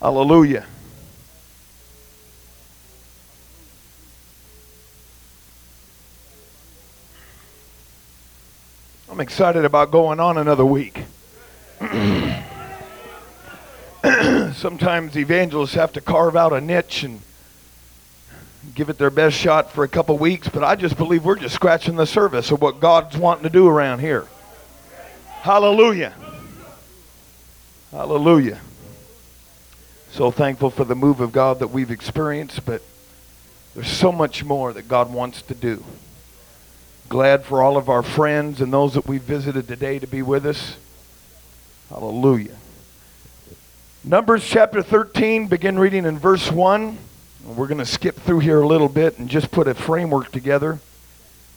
Hallelujah. I'm excited about going on another week. Sometimes evangelists have to carve out a niche and give it their best shot for a couple weeks, but I just believe we're just scratching the surface of what God's wanting to do around here. Hallelujah. Hallelujah. So thankful for the move of God that we've experienced, but there's so much more that God wants to do. Glad for all of our friends and those that we visited today to be with us. Hallelujah. Numbers chapter 13, begin reading in verse 1. We're going to skip through here a little bit and just put a framework together.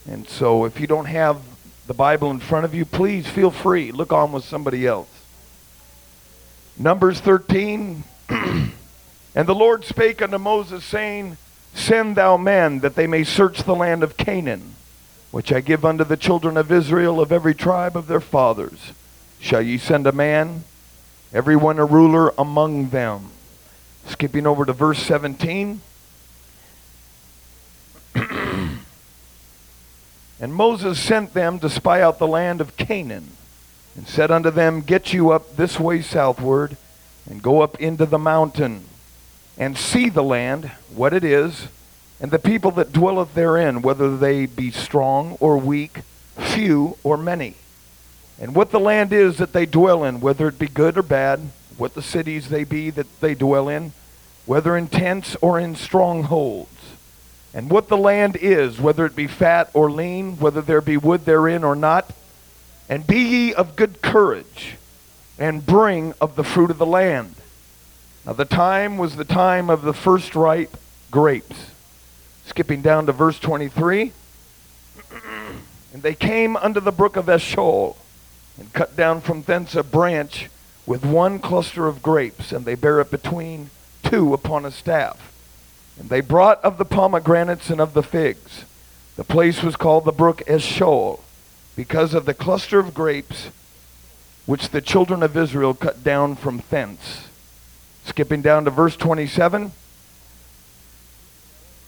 And so if you don't have the Bible in front of you, please feel free. Look on with somebody else. Numbers 13. And the Lord spake unto Moses, saying, Send thou men, that they may search the land of Canaan which I give unto the children of Israel of every tribe of their fathers. Shall ye send a man, every one a ruler among them? Skipping over to verse 17. and Moses sent them to spy out the land of Canaan, and said unto them, Get you up this way southward, and go up into the mountain, and see the land, what it is, and the people that dwelleth therein, whether they be strong or weak, few or many. And what the land is that they dwell in, whether it be good or bad, what the cities they be that they dwell in, whether in tents or in strongholds. And what the land is, whether it be fat or lean, whether there be wood therein or not. And be ye of good courage, and bring of the fruit of the land. Now the time was the time of the first ripe grapes. Skipping down to verse 23. and they came unto the brook of Eshcol, and cut down from thence a branch with one cluster of grapes, and they bare it between two upon a staff. And they brought of the pomegranates and of the figs. The place was called the brook Eshcol, because of the cluster of grapes which the children of Israel cut down from thence. Skipping down to verse 27.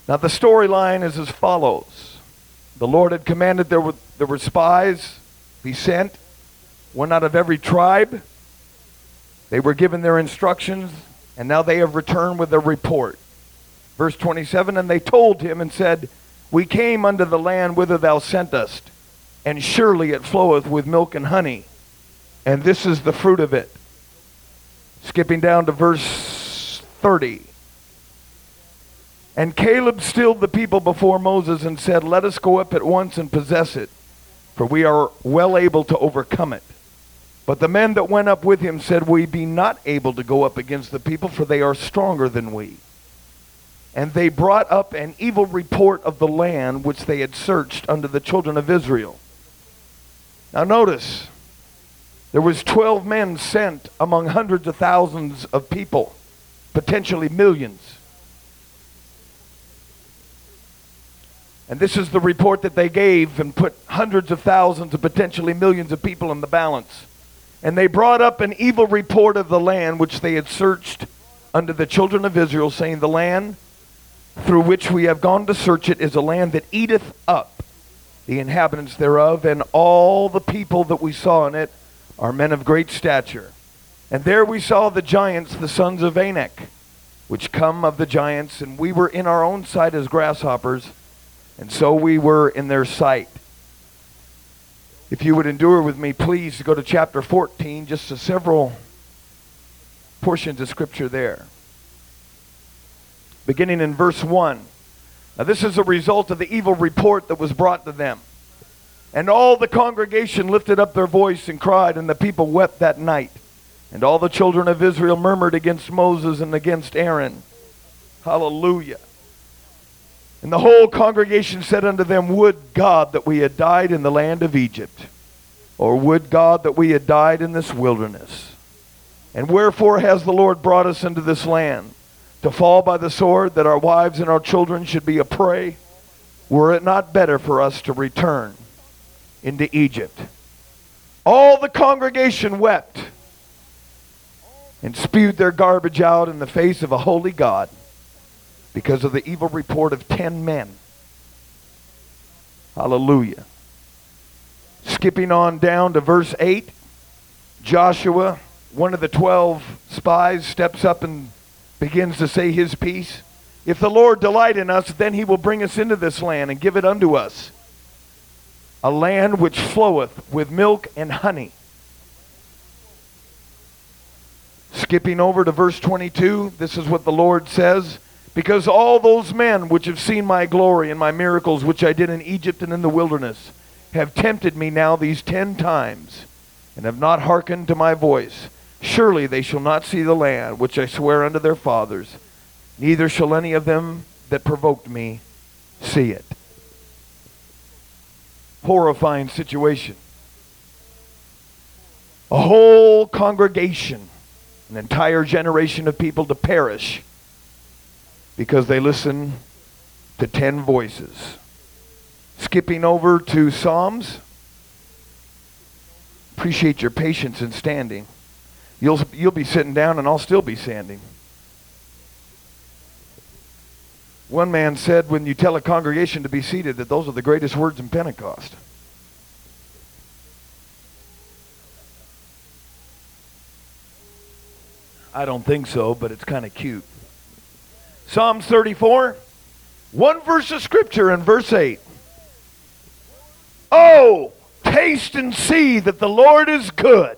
Now, the storyline is as follows The Lord had commanded there were, there were spies be sent, one out of every tribe. They were given their instructions, and now they have returned with their report. Verse 27 And they told him and said, We came unto the land whither thou sentest, and surely it floweth with milk and honey, and this is the fruit of it. Skipping down to verse 30. And Caleb stilled the people before Moses and said, Let us go up at once and possess it, for we are well able to overcome it. But the men that went up with him said, We be not able to go up against the people, for they are stronger than we. And they brought up an evil report of the land which they had searched unto the children of Israel. Now notice, there was 12 men sent among hundreds of thousands of people, potentially millions. And this is the report that they gave and put hundreds of thousands and potentially millions of people in the balance. And they brought up an evil report of the land which they had searched unto the children of Israel, saying, The land through which we have gone to search it is a land that eateth up the inhabitants thereof, and all the people that we saw in it are men of great stature. And there we saw the giants, the sons of Anak, which come of the giants, and we were in our own sight as grasshoppers and so we were in their sight. If you would endure with me, please go to chapter 14, just a several portions of scripture there. Beginning in verse 1. Now, this is a result of the evil report that was brought to them. And all the congregation lifted up their voice and cried, and the people wept that night. And all the children of Israel murmured against Moses and against Aaron. Hallelujah. And the whole congregation said unto them, Would God that we had died in the land of Egypt, or would God that we had died in this wilderness. And wherefore has the Lord brought us into this land? To fall by the sword, that our wives and our children should be a prey? Were it not better for us to return into Egypt? All the congregation wept. and spewed their garbage out in the face of a holy God because of the evil report of ten men. Hallelujah. Skipping on down to verse 8, Joshua, one of the twelve spies, steps up and begins to say his piece. If the Lord delight in us, then he will bring us into this land and give it unto us, a land which floweth with milk and honey. Skipping over to verse 22, this is what the Lord says. Because all those men which have seen my glory and my miracles which I did in Egypt and in the wilderness have tempted me now these ten times and have not hearkened to my voice. Surely they shall not see the land which I swear unto their fathers, neither shall any of them that provoked me see it. Horrifying situation. A whole congregation, an entire generation of people to perish because they listen to ten voices. Skipping over to Psalms. Appreciate your patience in standing. You'll, you'll be sitting down and I'll still be standing. One man said when you tell a congregation to be seated that those are the greatest words in Pentecost. I don't think so, but it's kind of cute. Psalms 34, one verse of scripture in verse 8. Oh, taste and see that the Lord is good.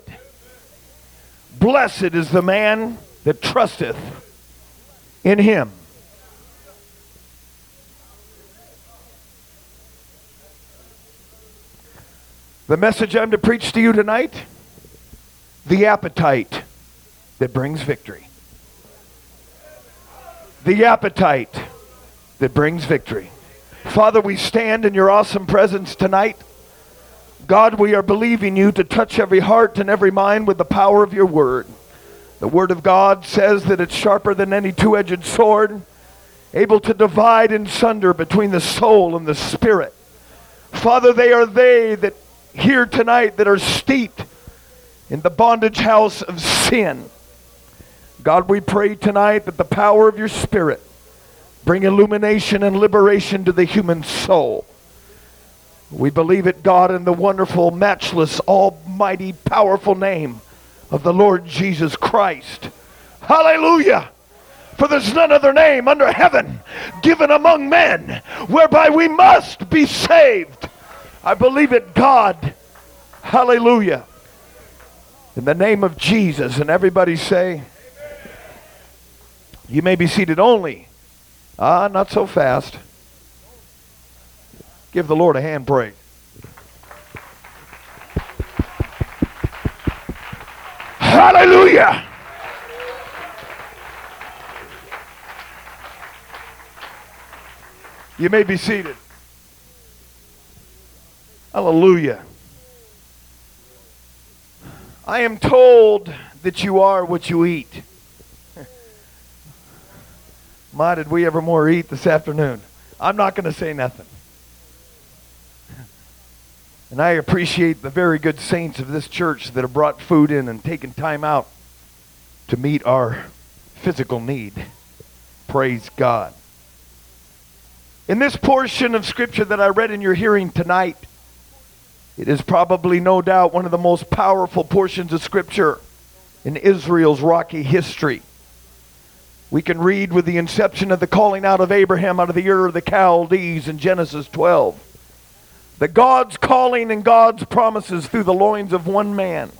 Blessed is the man that trusteth in him. The message I'm to preach to you tonight the appetite that brings victory. The appetite that brings victory. Father, we stand in your awesome presence tonight. God, we are believing you to touch every heart and every mind with the power of your word. The word of God says that it's sharper than any two edged sword, able to divide and sunder between the soul and the spirit. Father, they are they that here tonight that are steeped in the bondage house of sin. God, we pray tonight that the power of your spirit bring illumination and liberation to the human soul. We believe it, God, in the wonderful, matchless, almighty, powerful name of the Lord Jesus Christ. Hallelujah! For there's none other name under heaven given among men whereby we must be saved. I believe it, God. Hallelujah. In the name of Jesus. And everybody say, You may be seated only. Ah, not so fast. Give the Lord a hand praise. Hallelujah. You may be seated. Hallelujah. I am told that you are what you eat. My, did we ever more eat this afternoon? I'm not going to say nothing. And I appreciate the very good saints of this church that have brought food in and taken time out to meet our physical need. Praise God. In this portion of Scripture that I read in your hearing tonight, it is probably no doubt one of the most powerful portions of Scripture in Israel's rocky history. We can read with the inception of the calling out of Abraham out of the Ur of the Chaldees in Genesis 12 that God's calling and God's promises through the loins of one man.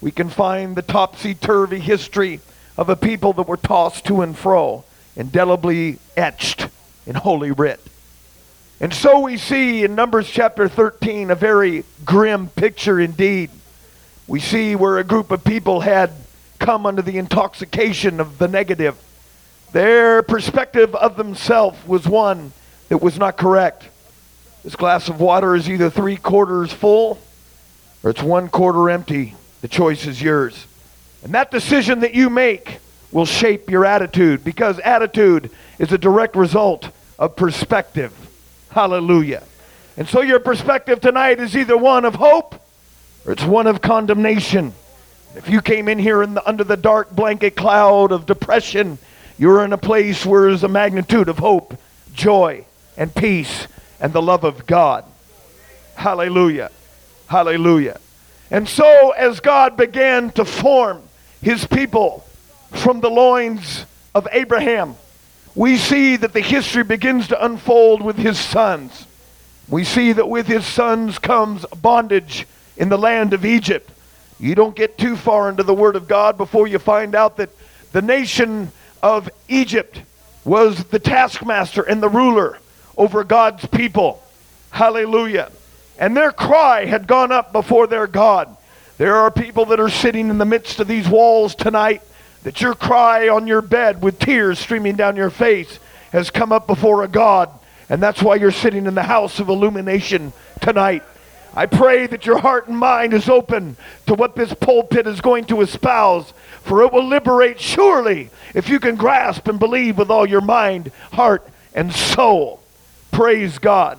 We can find the topsy turvy history of a people that were tossed to and fro, indelibly etched in Holy Writ. And so we see in Numbers chapter 13 a very grim picture indeed. We see where a group of people had come under the intoxication of the negative. Their perspective of themselves was one that was not correct. This glass of water is either three quarters full or it's one quarter empty. The choice is yours. And that decision that you make will shape your attitude because attitude is a direct result of perspective. Hallelujah. And so your perspective tonight is either one of hope or it's one of condemnation. If you came in here in the, under the dark blanket cloud of depression, you're in a place where there's a magnitude of hope, joy, and peace, and the love of God. Hallelujah. Hallelujah. And so, as God began to form his people from the loins of Abraham, we see that the history begins to unfold with his sons. We see that with his sons comes bondage in the land of Egypt. You don't get too far into the Word of God before you find out that the nation of Egypt was the taskmaster and the ruler over God's people. Hallelujah. And their cry had gone up before their God. There are people that are sitting in the midst of these walls tonight that your cry on your bed with tears streaming down your face has come up before a God. And that's why you're sitting in the house of illumination tonight. I pray that your heart and mind is open to what this pulpit is going to espouse, for it will liberate surely if you can grasp and believe with all your mind, heart, and soul. Praise God.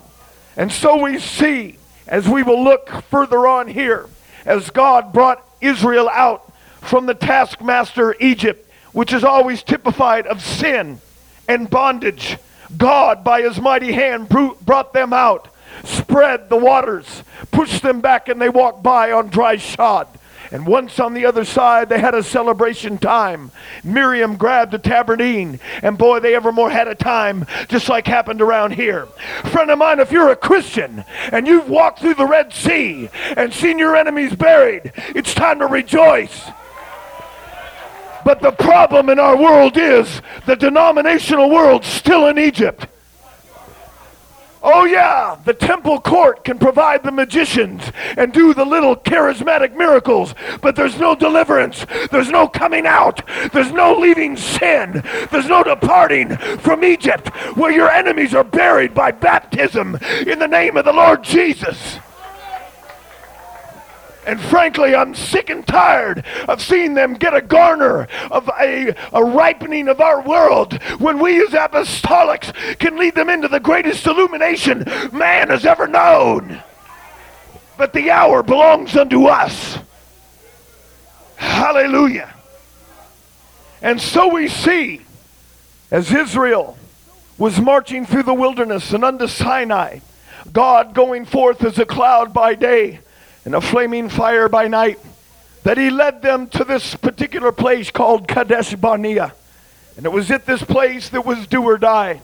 And so we see, as we will look further on here, as God brought Israel out from the taskmaster Egypt, which is always typified of sin and bondage. God, by his mighty hand, brought them out, spread the waters, pushed them back, and they walked by on dry shod. And once on the other side, they had a celebration time. Miriam grabbed a tabardine, and boy, they evermore had a time, just like happened around here. Friend of mine, if you're a Christian and you've walked through the Red Sea and seen your enemies buried, it's time to rejoice. But the problem in our world is the denominational world still in Egypt. Oh, yeah, the temple court can provide the magicians and do the little charismatic miracles, but there's no deliverance. There's no coming out. There's no leaving sin. There's no departing from Egypt where your enemies are buried by baptism in the name of the Lord Jesus. And frankly, I'm sick and tired of seeing them get a garner of a, a ripening of our world when we as apostolics can lead them into the greatest illumination man has ever known. But the hour belongs unto us. Hallelujah. And so we see as Israel was marching through the wilderness and unto Sinai, God going forth as a cloud by day and a flaming fire by night, that he led them to this particular place called Kadesh Barnea. And it was at this place that was do or die.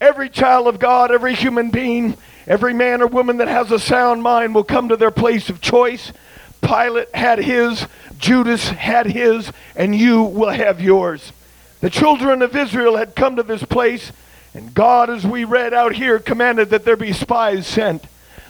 Every child of God, every human being, every man or woman that has a sound mind will come to their place of choice. Pilate had his, Judas had his, and you will have yours. The children of Israel had come to this place, and God, as we read out here, commanded that there be spies sent.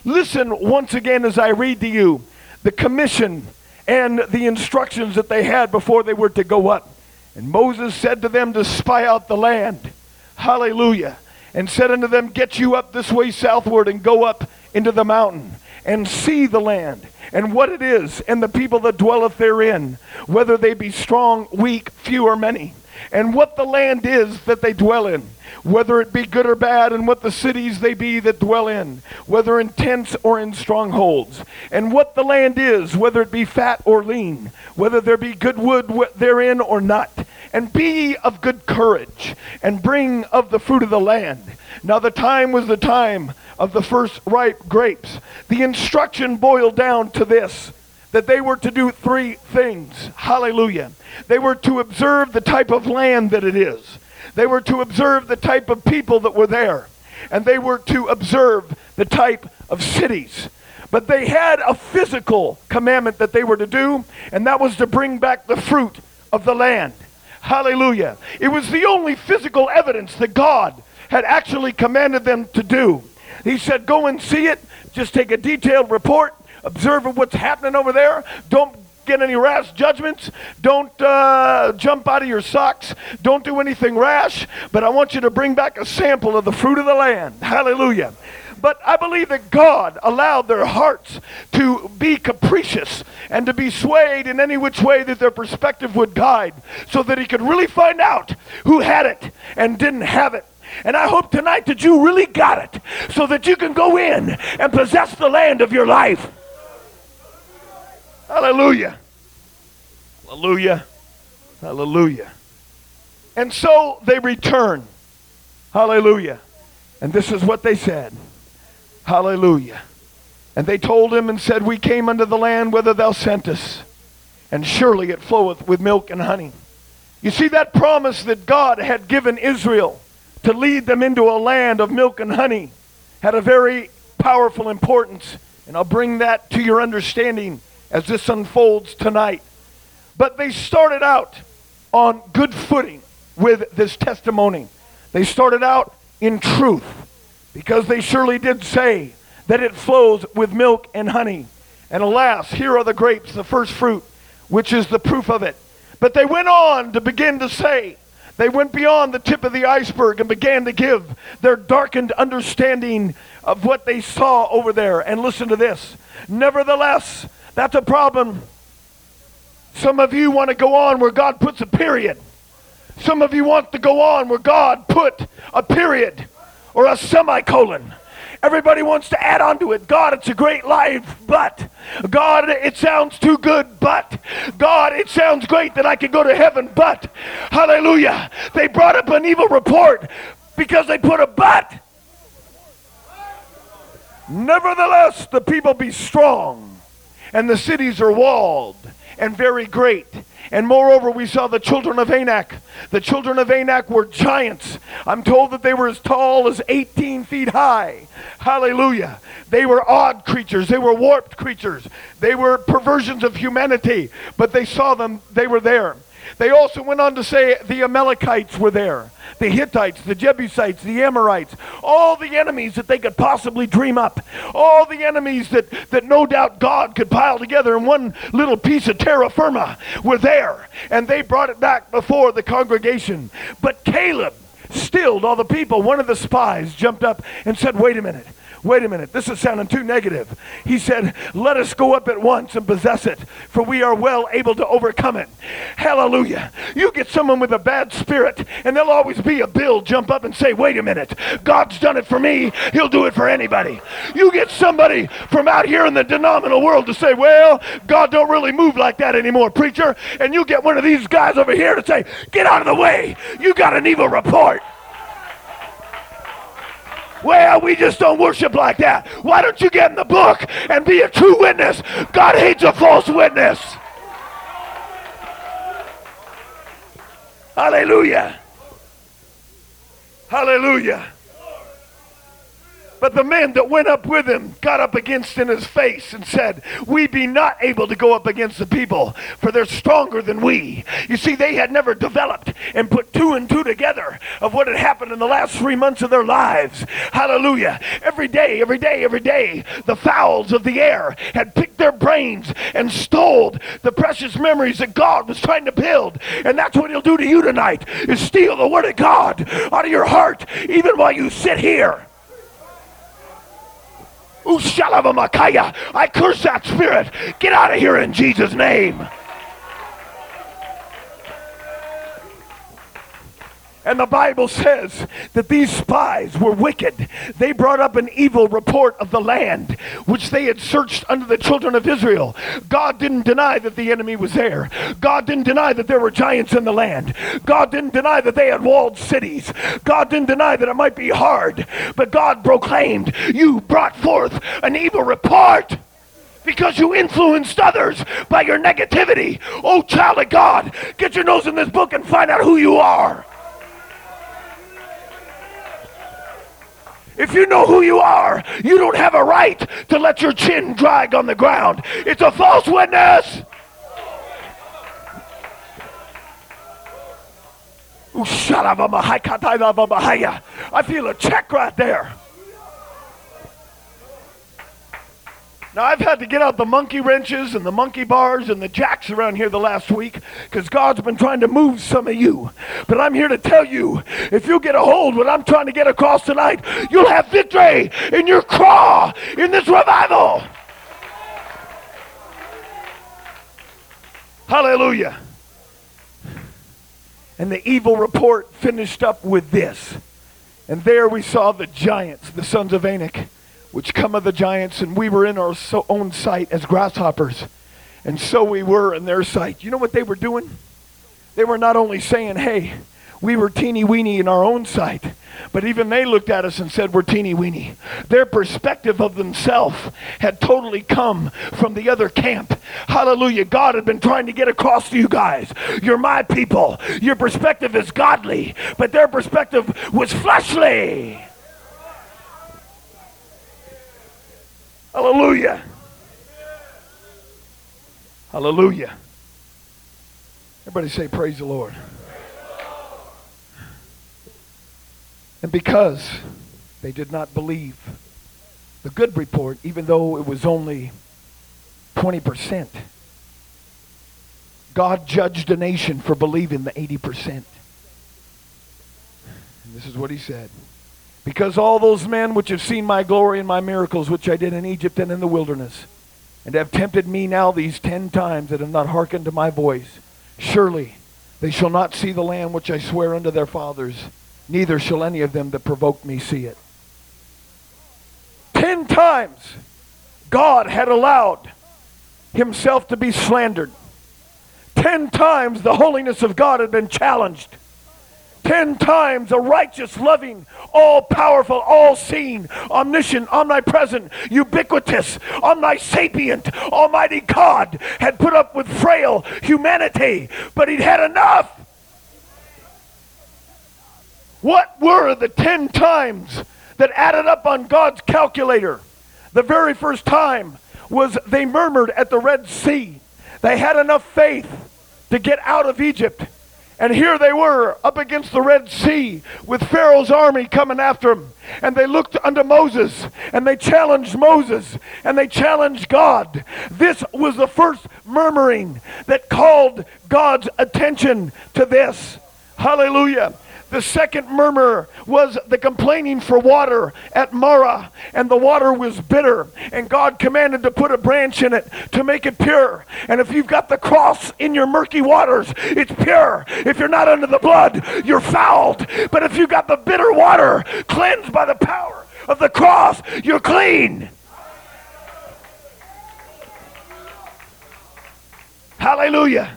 Listen once again as I read to you the commission and the instructions that they had before they were to go up. And Moses said to them to spy out the land. Hallelujah. And said unto them, Get you up this way southward and go up into the mountain and see the land and what it is and the people that dwelleth therein, whether they be strong, weak, few, or many and what the land is that they dwell in, whether it be good or bad, and what the cities they be that dwell in, whether in tents or in strongholds, and what the land is, whether it be fat or lean, whether there be good wood therein or not, and be of good courage, and bring of the fruit of the land. Now the time was the time of the first ripe grapes. The instruction boiled down to this that they were to do three things. Hallelujah. They were to observe the type of land that it is, they were to observe the type of people that were there, and they were to observe the type of cities. But they had a physical commandment that they were to do, and that was to bring back the fruit of the land. Hallelujah. It was the only physical evidence that God had actually commanded them to do. He said, Go and see it. Just take a detailed report observe what's happening over there. Don't get any rash judgments. Don't uh, jump out of your socks. Don't do anything rash. But I want you to bring back a sample of the fruit of the land. Hallelujah. But I believe that God allowed their hearts to be capricious and to be swayed in any which way that their perspective would guide so that He could really find out who had it and didn't have it. And I hope tonight that you really got it so that you can go in and possess the land of your life. Hallelujah. Hallelujah. Hallelujah. And so they return. Hallelujah. And this is what they said. Hallelujah. And they told him and said, We came unto the land whither thou sentest, and surely it floweth with milk and honey. You see, that promise that God had given Israel to lead them into a land of milk and honey had a very powerful importance. And I'll bring that to your understanding as this unfolds tonight. But they started out on good footing with this testimony. They started out in truth because they surely did say that it flows with milk and honey. And alas, here are the grapes, the first fruit, which is the proof of it. But they went on to begin to say, they went beyond the tip of the iceberg and began to give their darkened understanding of what they saw over there. And listen to this. Nevertheless, that's a problem. Some of you want to go on where God puts a period. Some of you want to go on where God put a period or a semicolon. Everybody wants to add on to it. God, it's a great life, but God, it sounds too good, but God, it sounds great that I can go to heaven, but hallelujah. They brought up an evil report because they put a but. Nevertheless, the people be strong, and the cities are walled and very great. And moreover, we saw the children of Anak. The children of Anak were giants. I'm told that they were as tall as 18 feet high. Hallelujah. They were odd creatures. They were warped creatures. They were perversions of humanity. But they saw them, they were there. They also went on to say the Amalekites were there, the Hittites, the Jebusites, the Amorites, all the enemies that they could possibly dream up, all the enemies that, that no doubt God could pile together in one little piece of terra firma were there. And they brought it back before the congregation. But Caleb stilled all the people. One of the spies jumped up and said, Wait a minute wait a minute, this is sounding too negative. He said, let us go up at once and possess it, for we are well able to overcome it. Hallelujah. You get someone with a bad spirit, and there'll always be a bill jump up and say, wait a minute, God's done it for me, he'll do it for anybody. You get somebody from out here in the denominational world to say, well, God don't really move like that anymore, preacher, and you get one of these guys over here to say, get out of the way, you got an evil report. Well, we just don't worship like that. Why don't you get in the book and be a true witness? God hates a false witness. Hallelujah. Hallelujah. But the men that went up with him got up against in his face and said, We be not able to go up against the people, for they're stronger than we. You see, they had never developed and put two and two together of what had happened in the last three months of their lives. Hallelujah. Every day, every day, every day, the fowls of the air had picked their brains and stole the precious memories that God was trying to build. And that's what he'll do to you tonight, is steal the word of God out of your heart, even while you sit here. I curse that spirit. Get out of here in Jesus' name. And the Bible says that these spies were wicked. They brought up an evil report of the land which they had searched under the children of Israel. God didn't deny that the enemy was there. God didn't deny that there were giants in the land. God didn't deny that they had walled cities. God didn't deny that it might be hard. But God proclaimed, You brought forth an evil report because you influenced others by your negativity. Oh, child of God, get your nose in this book and find out who you are. If you know who you are, you don't have a right to let your chin drag on the ground. It's a false witness. I feel a check right there. Now, I've had to get out the monkey wrenches and the monkey bars and the jacks around here the last week because God's been trying to move some of you. But I'm here to tell you if you get a hold what I'm trying to get across tonight, you'll have victory in your craw in this revival. Hallelujah. And the evil report finished up with this. And there we saw the giants, the sons of Anak which come of the giants, and we were in our own sight as grasshoppers. And so we were in their sight. You know what they were doing? They were not only saying, hey, we were teeny weeny in our own sight, but even they looked at us and said, We're teeny weeny. Their perspective of themselves had totally come from the other camp. Hallelujah. God had been trying to get across to you guys. You're my people. Your perspective is godly, but their perspective was fleshly. Hallelujah. Hallelujah. Everybody say, Praise the Lord. And because they did not believe the good report, even though it was only 20%, God judged a nation for believing the 80%. And this is what he said. Because all those men which have seen my glory and my miracles, which I did in Egypt and in the wilderness, and have tempted me now these ten times that have not hearkened to my voice, surely they shall not see the land which I swear unto their fathers neither shall any of them that provoke me see it. Ten times God had allowed himself to be slandered. Ten times the holiness of God had been challenged. Ten times a righteous, loving, all powerful, all seeing, omniscient, omnipresent, ubiquitous, omnisapient, almighty God had put up with frail humanity, but he'd had enough. What were the 10 times that added up on God's calculator? The very first time was they murmured at the Red Sea. They had enough faith to get out of Egypt. And here they were up against the Red Sea with Pharaoh's army coming after them. And they looked unto Moses and they challenged Moses and they challenged God. This was the first murmuring that called God's attention to this. Hallelujah. The second murmur was the complaining for water at Marah, and the water was bitter. And God commanded to put a branch in it to make it pure. And if you've got the cross in your murky waters, it's pure. If you're not under the blood, you're fouled. But if you've got the bitter water cleansed by the power of the cross, you're clean. Hallelujah.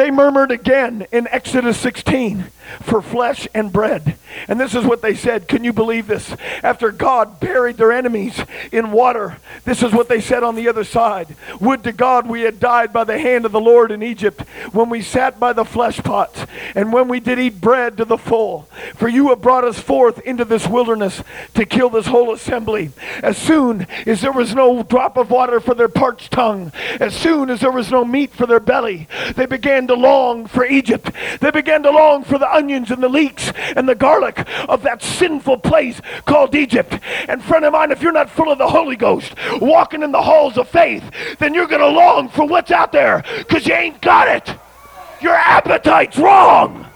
They murmured again in Exodus 16 for flesh and bread. And this is what they said. Can you believe this? After God buried their enemies in water, this is what they said on the other side. Would to God we had died by the hand of the Lord in Egypt when we sat by the flesh pots and when we did eat bread to the full. For you have brought us forth into this wilderness to kill this whole assembly. As soon as there was no drop of water for their parched tongue, as soon as there was no meat for their belly, they began to long for Egypt. They began to long for the onions and the leeks and the garlic of that sinful place called Egypt. And friend of mine, if you're not full of the Holy Ghost, walking in the halls of faith, then you're going to long for what's out there because you ain't got it. Your appetite's wrong.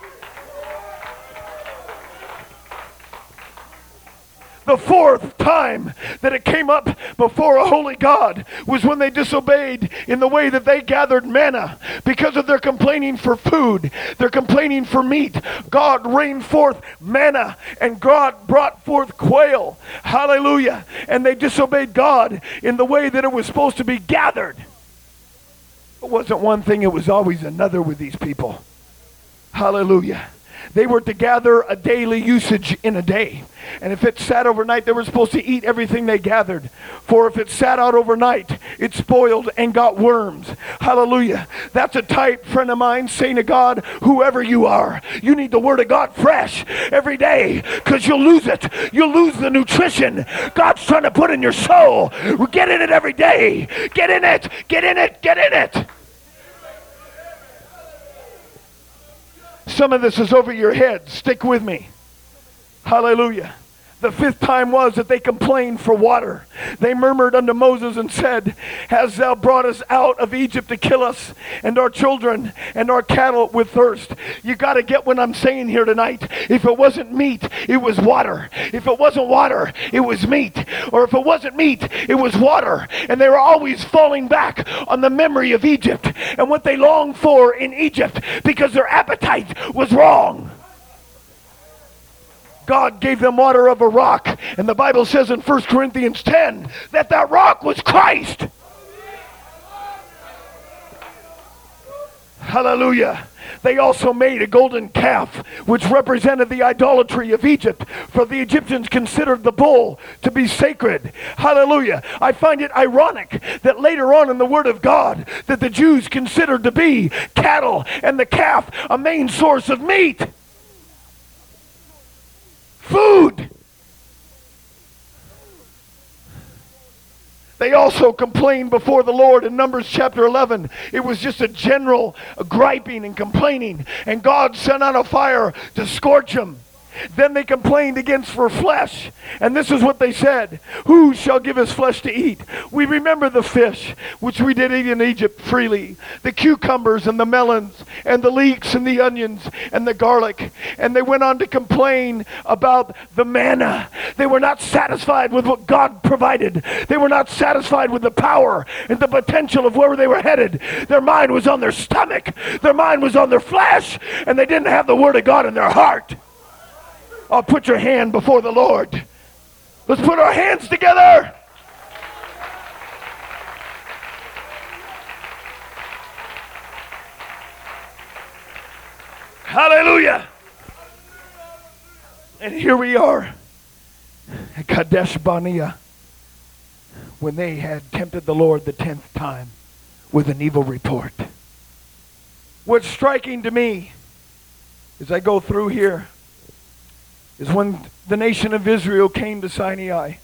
The fourth time that it came up before a holy God was when they disobeyed in the way that they gathered manna because of their complaining for food, their complaining for meat. God rained forth manna and God brought forth quail. Hallelujah. And they disobeyed God in the way that it was supposed to be gathered. It wasn't one thing, it was always another with these people. Hallelujah. They were to gather a daily usage in a day. And if it sat overnight, they were supposed to eat everything they gathered. For if it sat out overnight, it spoiled and got worms. Hallelujah. That's a type, friend of mine, saying to God, whoever you are, you need the Word of God fresh every day because you'll lose it. You'll lose the nutrition God's trying to put in your soul. Get in it every day. Get in it. Get in it. Get in it. Some of this is over your head. Stick with me. Hallelujah. The fifth time was that they complained for water. They murmured unto Moses and said, Hast thou brought us out of Egypt to kill us and our children and our cattle with thirst? You got to get what I'm saying here tonight. If it wasn't meat, it was water. If it wasn't water, it was meat. Or if it wasn't meat, it was water. And they were always falling back on the memory of Egypt and what they longed for in Egypt because their appetite was wrong. God gave them water of a rock. And the Bible says in 1 Corinthians 10 that that rock was Christ. Hallelujah. They also made a golden calf, which represented the idolatry of Egypt, for the Egyptians considered the bull to be sacred. Hallelujah. I find it ironic that later on in the Word of God, that the Jews considered to be cattle and the calf a main source of meat. Food. They also complained before the Lord in Numbers chapter 11. It was just a general griping and complaining, and God sent out a fire to scorch them. Then they complained against for flesh. And this is what they said Who shall give us flesh to eat? We remember the fish, which we did eat in Egypt freely, the cucumbers and the melons, and the leeks and the onions and the garlic. And they went on to complain about the manna. They were not satisfied with what God provided, they were not satisfied with the power and the potential of where they were headed. Their mind was on their stomach, their mind was on their flesh, and they didn't have the Word of God in their heart. Oh, put your hand before the Lord. Let's put our hands together. Hallelujah. And here we are at Kadesh Barnea when they had tempted the Lord the tenth time with an evil report. What's striking to me as I go through here is when the nation of Israel came to Sinai.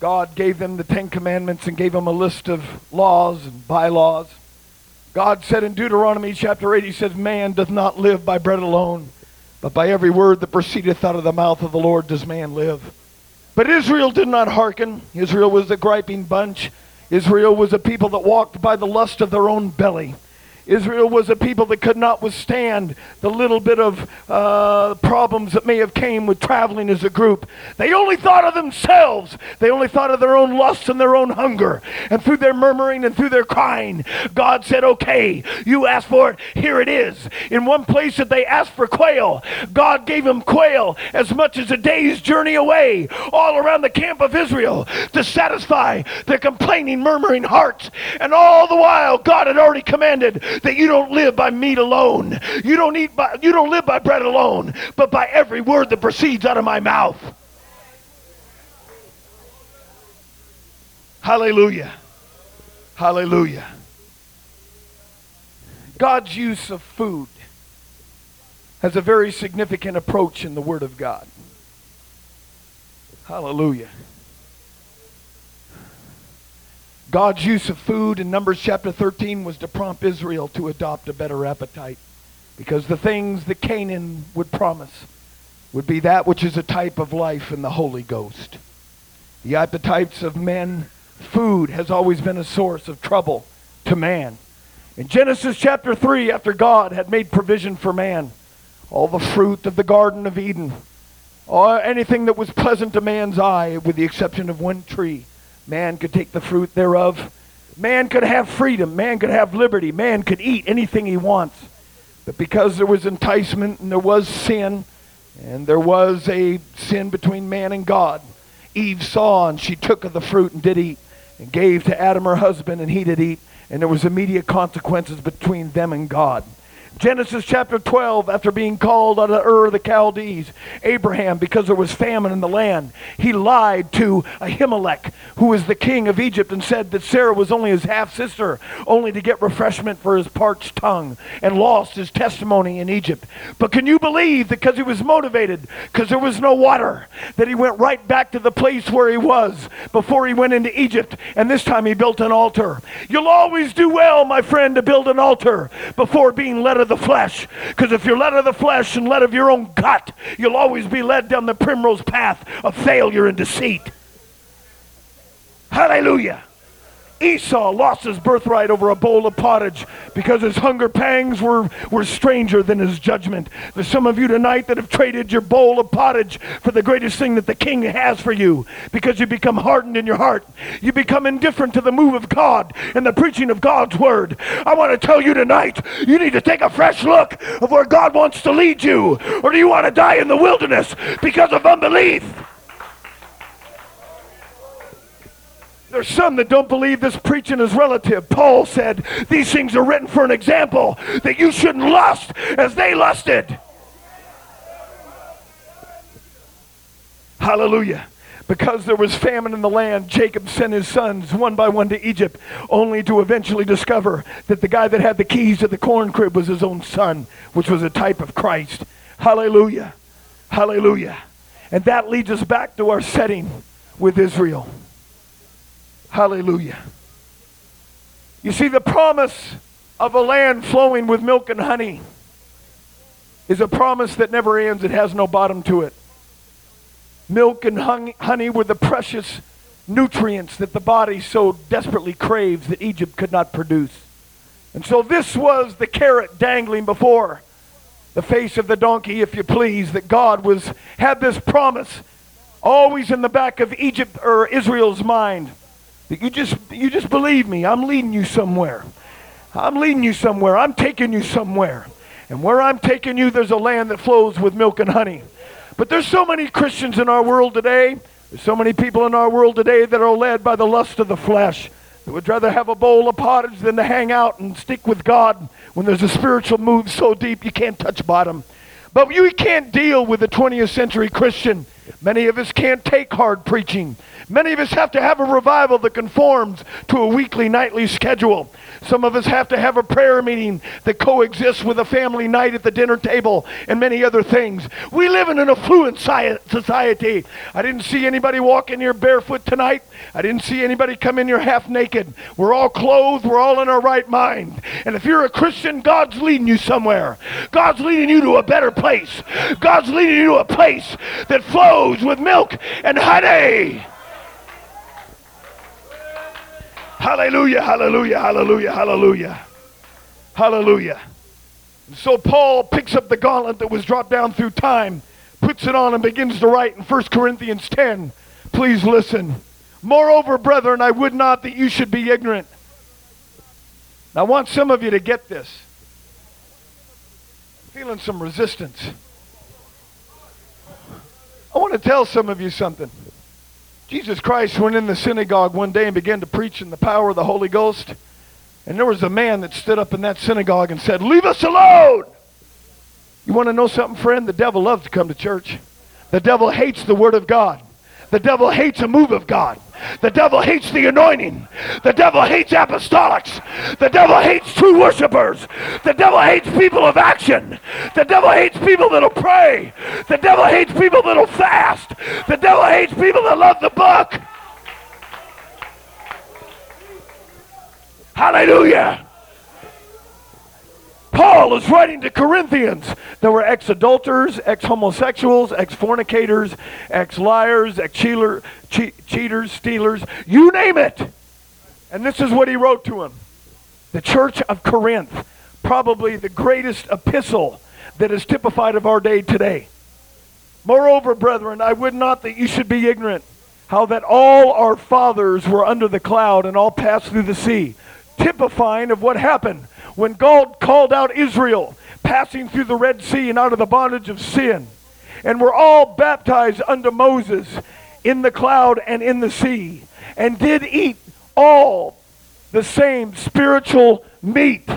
God gave them the Ten Commandments and gave them a list of laws and bylaws. God said in Deuteronomy chapter 8, He says, Man doth not live by bread alone, but by every word that proceedeth out of the mouth of the Lord does man live. But Israel did not hearken. Israel was a griping bunch. Israel was a people that walked by the lust of their own belly. Israel was a people that could not withstand the little bit of uh, problems that may have came with traveling as a group. They only thought of themselves. They only thought of their own lusts and their own hunger. And through their murmuring and through their crying, God said, okay, you asked for it, here it is. In one place that they asked for quail, God gave them quail as much as a day's journey away, all around the camp of Israel, to satisfy their complaining, murmuring hearts. And all the while, God had already commanded that you don't live by meat alone. You don't eat by, you don't live by bread alone, but by every word that proceeds out of my mouth. Hallelujah. Hallelujah. God's use of food has a very significant approach in the Word of God. Hallelujah. God's use of food in Numbers chapter 13 was to prompt Israel to adopt a better appetite because the things that Canaan would promise would be that which is a type of life in the Holy Ghost. The appetites of men, food has always been a source of trouble to man. In Genesis chapter 3, after God had made provision for man, all the fruit of the Garden of Eden, or anything that was pleasant to man's eye, with the exception of one tree, Man could take the fruit thereof. Man could have freedom. Man could have liberty. Man could eat anything he wants. But because there was enticement and there was sin, and there was a sin between man and God, Eve saw and she took of the fruit and did eat, and gave to Adam her husband, and he did eat, and there was immediate consequences between them and God. Genesis chapter 12, after being called out of Ur of the Chaldees, Abraham, because there was famine in the land, he lied to Ahimelech, who was the king of Egypt, and said that Sarah was only his half sister, only to get refreshment for his parched tongue, and lost his testimony in Egypt. But can you believe that because he was motivated, because there was no water, that he went right back to the place where he was before he went into Egypt, and this time he built an altar? You'll always do well, my friend, to build an altar before being led of the flesh. Because if you're led of the flesh and led of your own gut, you'll always be led down the primrose path of failure and deceit. Hallelujah. Esau lost his birthright over a bowl of pottage because his hunger pangs were, were stranger than his judgment. There's some of you tonight that have traded your bowl of pottage for the greatest thing that the king has for you because you become hardened in your heart. You become indifferent to the move of God and the preaching of God's word. I want to tell you tonight, you need to take a fresh look of where God wants to lead you. Or do you want to die in the wilderness because of unbelief? There's some that don't believe this preaching is relative. Paul said, These things are written for an example that you shouldn't lust as they lusted. Hallelujah. Because there was famine in the land, Jacob sent his sons one by one to Egypt, only to eventually discover that the guy that had the keys to the corn crib was his own son, which was a type of Christ. Hallelujah. Hallelujah. And that leads us back to our setting with Israel. Hallelujah. You see, the promise of a land flowing with milk and honey is a promise that never ends. It has no bottom to it. Milk and honey were the precious nutrients that the body so desperately craves that Egypt could not produce. And so this was the carrot dangling before the face of the donkey, if you please, that God was had this promise always in the back of Egypt or Israel's mind. You just you just believe me. I'm leading you somewhere. I'm leading you somewhere. I'm taking you somewhere. And where I'm taking you, there's a land that flows with milk and honey. But there's so many Christians in our world today. There's so many people in our world today that are led by the lust of the flesh. That would rather have a bowl of pottage than to hang out and stick with God when there's a spiritual move so deep you can't touch bottom. But you can't deal with the 20th century Christian. Many of us can't take hard preaching. Many of us have to have a revival that conforms to a weekly, nightly schedule. Some of us have to have a prayer meeting that coexists with a family night at the dinner table and many other things. We live in an affluent society. I didn't see anybody walk in here barefoot tonight. I didn't see anybody come in here half naked. We're all clothed. We're all in our right mind. And if you're a Christian, God's leading you somewhere. God's leading you to a better place. God's leading you to a place that flows with milk and honey. Hallelujah, hallelujah, hallelujah, hallelujah. Hallelujah. So Paul picks up the gauntlet that was dropped down through time, puts it on, and begins to write in 1 Corinthians 10. Please listen. Moreover, brethren, I would not that you should be ignorant. I want some of you to get this. feeling some resistance. I want to tell some of you something. Jesus Christ went in the synagogue one day and began to preach in the power of the Holy Ghost. And there was a man that stood up in that synagogue and said, Leave us alone. You want to know something, friend? The devil loves to come to church. The devil hates the Word of God. The devil hates a move of God. The devil hates the anointing. The devil hates apostolics. The devil hates true worshipers. The devil hates people of action. The devil hates people that'll pray. The devil hates people that'll fast. The devil hates people that love the book. Hallelujah. Paul is writing to Corinthians. There were ex adulterers, ex homosexuals, ex fornicators, ex liars, ex cheaters, stealers, you name it. And this is what he wrote to them The church of Corinth, probably the greatest epistle that is typified of our day today. Moreover, brethren, I would not that you should be ignorant how that all our fathers were under the cloud and all passed through the sea, typifying of what happened when God called out Israel, passing through the Red Sea and out of the bondage of sin, and were all baptized unto Moses in the cloud and in the sea, and did eat all the same spiritual meat,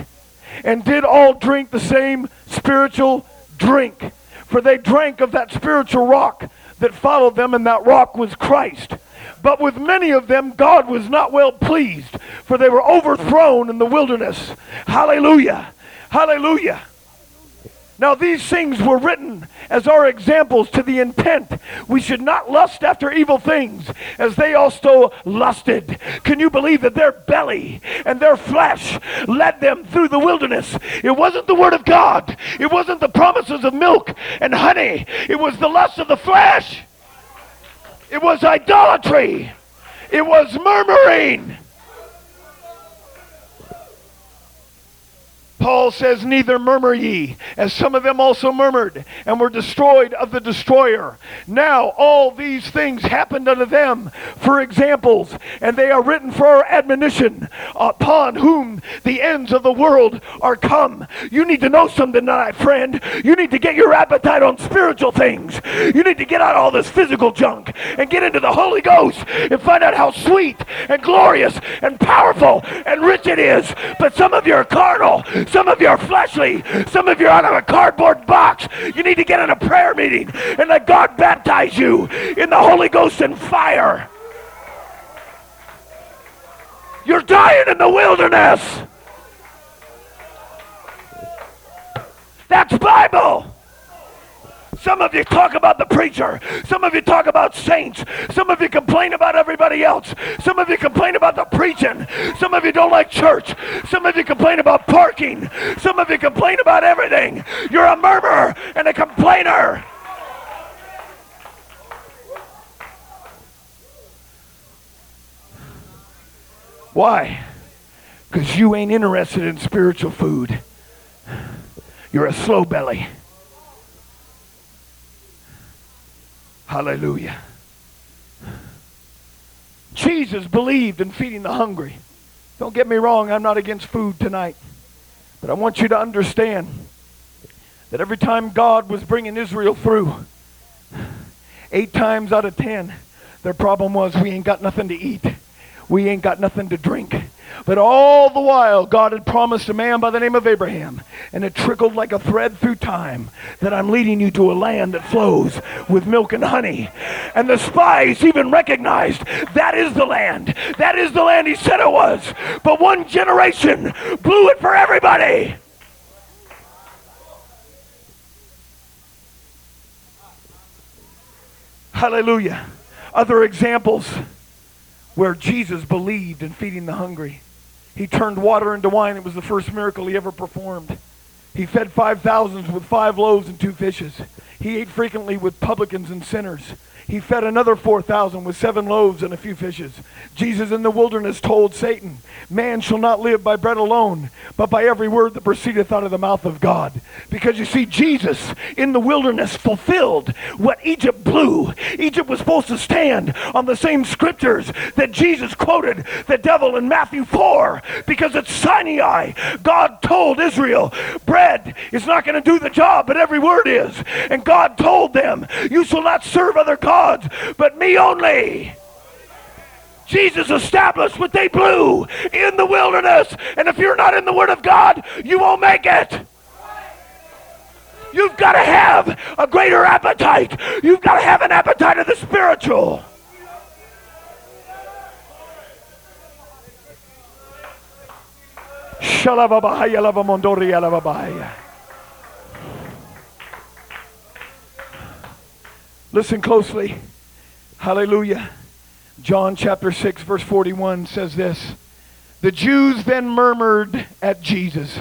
and did all drink the same spiritual drink. For they drank of that spiritual rock that followed them, and that rock was Christ. But with many of them, God was not well pleased, for they were overthrown in the wilderness. Hallelujah. Hallelujah. Now, these things were written as our examples to the intent we should not lust after evil things as they also lusted. Can you believe that their belly and their flesh led them through the wilderness? It wasn't the Word of God, it wasn't the promises of milk and honey, it was the lust of the flesh. It was idolatry. It was murmuring. Paul says, Neither murmur ye, as some of them also murmured, and were destroyed of the destroyer. Now all these things happened unto them for examples, and they are written for our admonition, upon whom the ends of the world are come. You need to know something tonight, friend. You need to get your appetite on spiritual things. You need to get out all this physical junk and get into the Holy Ghost and find out how sweet and glorious and powerful and rich it is. But some of you are carnal. Some of you are fleshly. Some of you are out of a cardboard box. You need to get in a prayer meeting and let God baptize you in the Holy Ghost and fire. You're dying in the wilderness. That's Bible. Some of you talk about the preacher. Some of you talk about saints. Some of you complain about everybody else. Some of you complain about the preaching. Some of you don't like church. Some of you complain about parking. Some of you complain about everything. You're a murmurer and a complainer. Why? Because you ain't interested in spiritual food. You're a slow belly. Hallelujah. Jesus believed in feeding the hungry. Don't get me wrong, I'm not against food tonight. But I want you to understand that every time God was bringing Israel through, eight times out of ten, their problem was we ain't got nothing to eat. We ain't got nothing to drink. But all the while, God had promised a man by the name of Abraham, and it trickled like a thread through time that I'm leading you to a land that flows with milk and honey. And the spies even recognized that is the land. That is the land he said it was. But one generation blew it for everybody. Hallelujah. Other examples where Jesus believed in feeding the hungry. He turned water into wine. It was the first miracle he ever performed. He fed 5,000 with five loaves and two fishes. He ate frequently with publicans and sinners. He fed another 4,000 with seven loaves and a few fishes. Jesus in the wilderness told Satan, Man shall not live by bread alone, but by every word that proceedeth out of the mouth of God. Because you see, Jesus in the wilderness fulfilled what Egypt blew. Egypt was supposed to stand on the same scriptures that Jesus quoted the devil in Matthew 4. Because at Sinai, God told Israel, bread is not going to do the job, but every word is. And God told them, You shall not serve other gods but me only. Jesus established what they blew in the wilderness. And if you're not in the Word of God, you won't make it. You've got to have a greater appetite. You've got to have an appetite of the spiritual. Listen closely. Hallelujah. John chapter 6, verse 41 says this The Jews then murmured at Jesus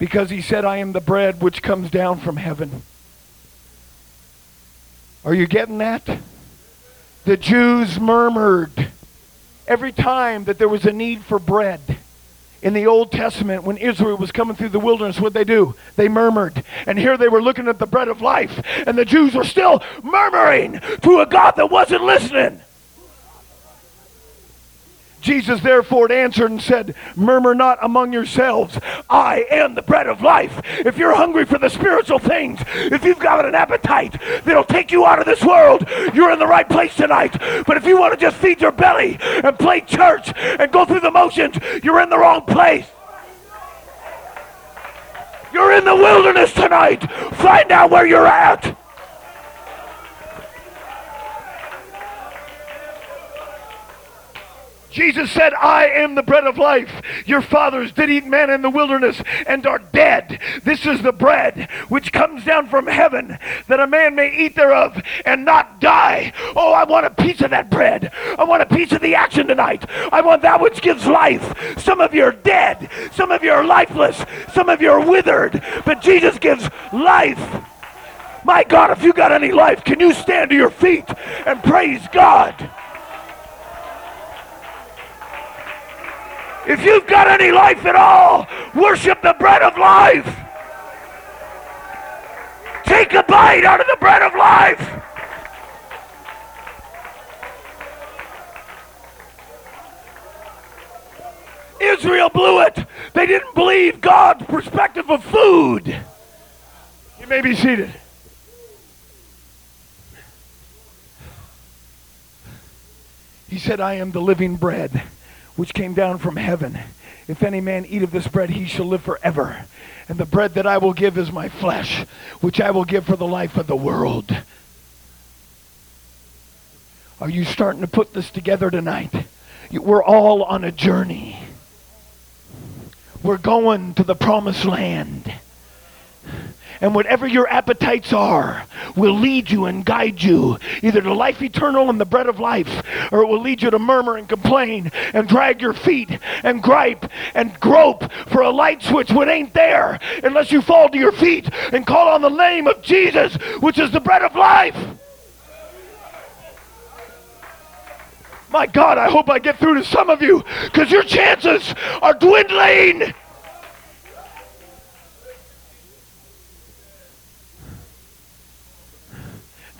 because he said, I am the bread which comes down from heaven. Are you getting that? The Jews murmured every time that there was a need for bread in the Old Testament, when Israel was coming through the wilderness, what they do? They murmured. And here they were looking at the bread of life, and the Jews were still murmuring to a God that wasn't listening. Jesus therefore answered and said, Murmur not among yourselves. I am the bread of life. If you're hungry for the spiritual things, if you've got an appetite that'll take you out of this world, you're in the right place tonight. But if you want to just feed your belly and play church and go through the motions, you're in the wrong place. You're in the wilderness tonight. Find out where you're at. Jesus said, I am the bread of life. Your fathers did eat manna in the wilderness and are dead. This is the bread which comes down from heaven, that a man may eat thereof and not die. Oh, I want a piece of that bread. I want a piece of the action tonight. I want that which gives life. Some of you are dead. Some of you are lifeless. Some of you are withered. But Jesus gives life. My God, if you got any life, can you stand to your feet and praise God? If you've got any life at all, worship the bread of life. Take a bite out of the bread of life. Israel blew it. They didn't believe God's perspective of food. You may be seated. He said, I am the living bread which came down from heaven. If any man eat of this bread, he shall live forever. And the bread that I will give is my flesh, which I will give for the life of the world. Are you starting to put this together tonight? We're all on a journey. We're going to the promised land. And whatever your appetites are will lead you and guide you either to life eternal and the bread of life, or it will lead you to murmur and complain and drag your feet and gripe and grope for a light switch when ain't there unless you fall to your feet and call on the name of Jesus, which is the bread of life. My God, I hope I get through to some of you because your chances are dwindling.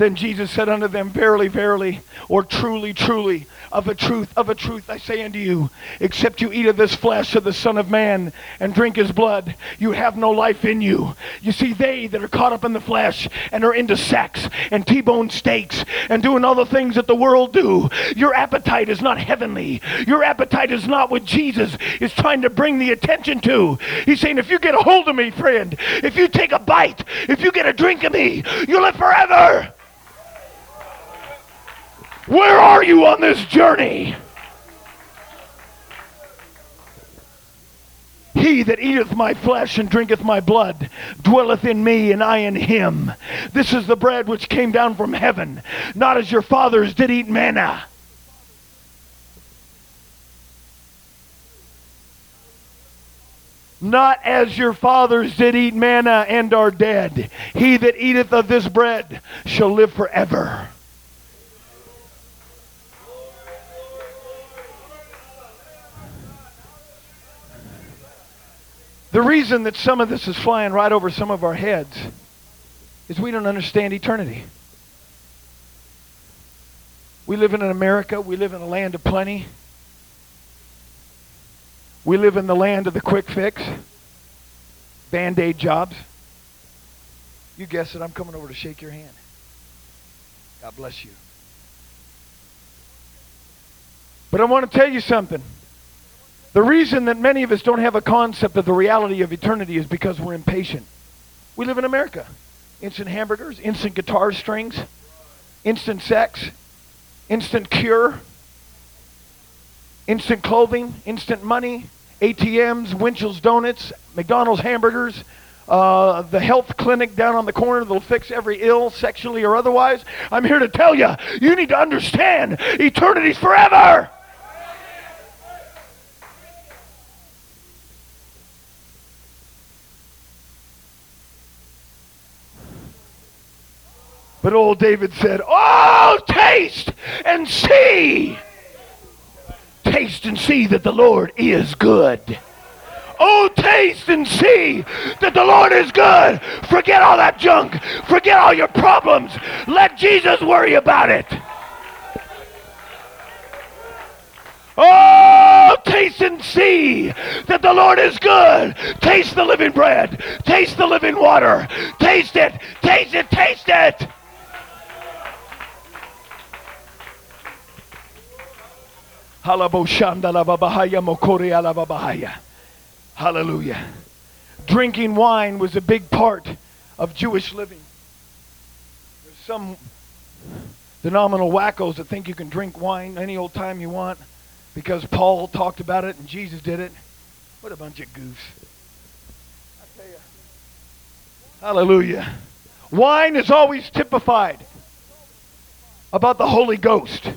Then Jesus said unto them, Verily, verily, or truly, truly, of a truth, of a truth, I say unto you, except you eat of this flesh of the Son of Man and drink his blood, you have no life in you. You see, they that are caught up in the flesh and are into sex and T-bone steaks and doing all the things that the world do, your appetite is not heavenly. Your appetite is not what Jesus is trying to bring the attention to. He's saying, if you get a hold of me, friend, if you take a bite, if you get a drink of me, you live forever. Where are you on this journey? He that eateth my flesh and drinketh my blood dwelleth in me, and I in him. This is the bread which came down from heaven, not as your fathers did eat manna. Not as your fathers did eat manna and are dead. He that eateth of this bread shall live forever. The reason that some of this is flying right over some of our heads is we don't understand eternity. We live in an America. We live in a land of plenty. We live in the land of the quick fix, band aid jobs. You guess it, I'm coming over to shake your hand. God bless you. But I want to tell you something. The reason that many of us don't have a concept of the reality of eternity is because we're impatient. We live in America. Instant hamburgers, instant guitar strings, instant sex, instant cure, instant clothing, instant money, ATMs, Winchell's Donuts, McDonald's hamburgers, uh, the health clinic down on the corner that'll fix every ill, sexually or otherwise. I'm here to tell you, you need to understand eternity's forever. But old David said, Oh, taste and see. Taste and see that the Lord is good. Oh, taste and see that the Lord is good. Forget all that junk. Forget all your problems. Let Jesus worry about it. Oh, taste and see that the Lord is good. Taste the living bread. Taste the living water. Taste it. Taste it. Taste it. Hallelujah. Drinking wine was a big part of Jewish living. There's some phenomenal wackos that think you can drink wine any old time you want because Paul talked about it and Jesus did it. What a bunch of goofs. I tell you. Hallelujah. Wine is always typified about the Holy Ghost.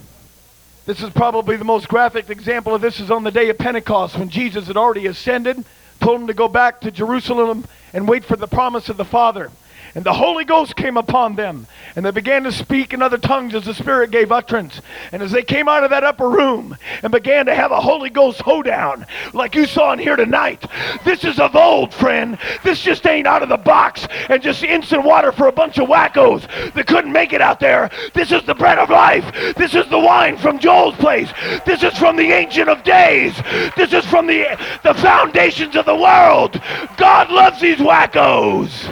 This is probably the most graphic example of this is on the day of Pentecost when Jesus had already ascended, told him to go back to Jerusalem and wait for the promise of the Father. And the Holy Ghost came upon them, and they began to speak in other tongues as the Spirit gave utterance. And as they came out of that upper room and began to have a Holy Ghost hoedown, like you saw in here tonight, this is of old, friend. This just ain't out of the box and just instant water for a bunch of wackos that couldn't make it out there. This is the bread of life. This is the wine from Joel's place. This is from the Ancient of Days. This is from the, the foundations of the world. God loves these wackos.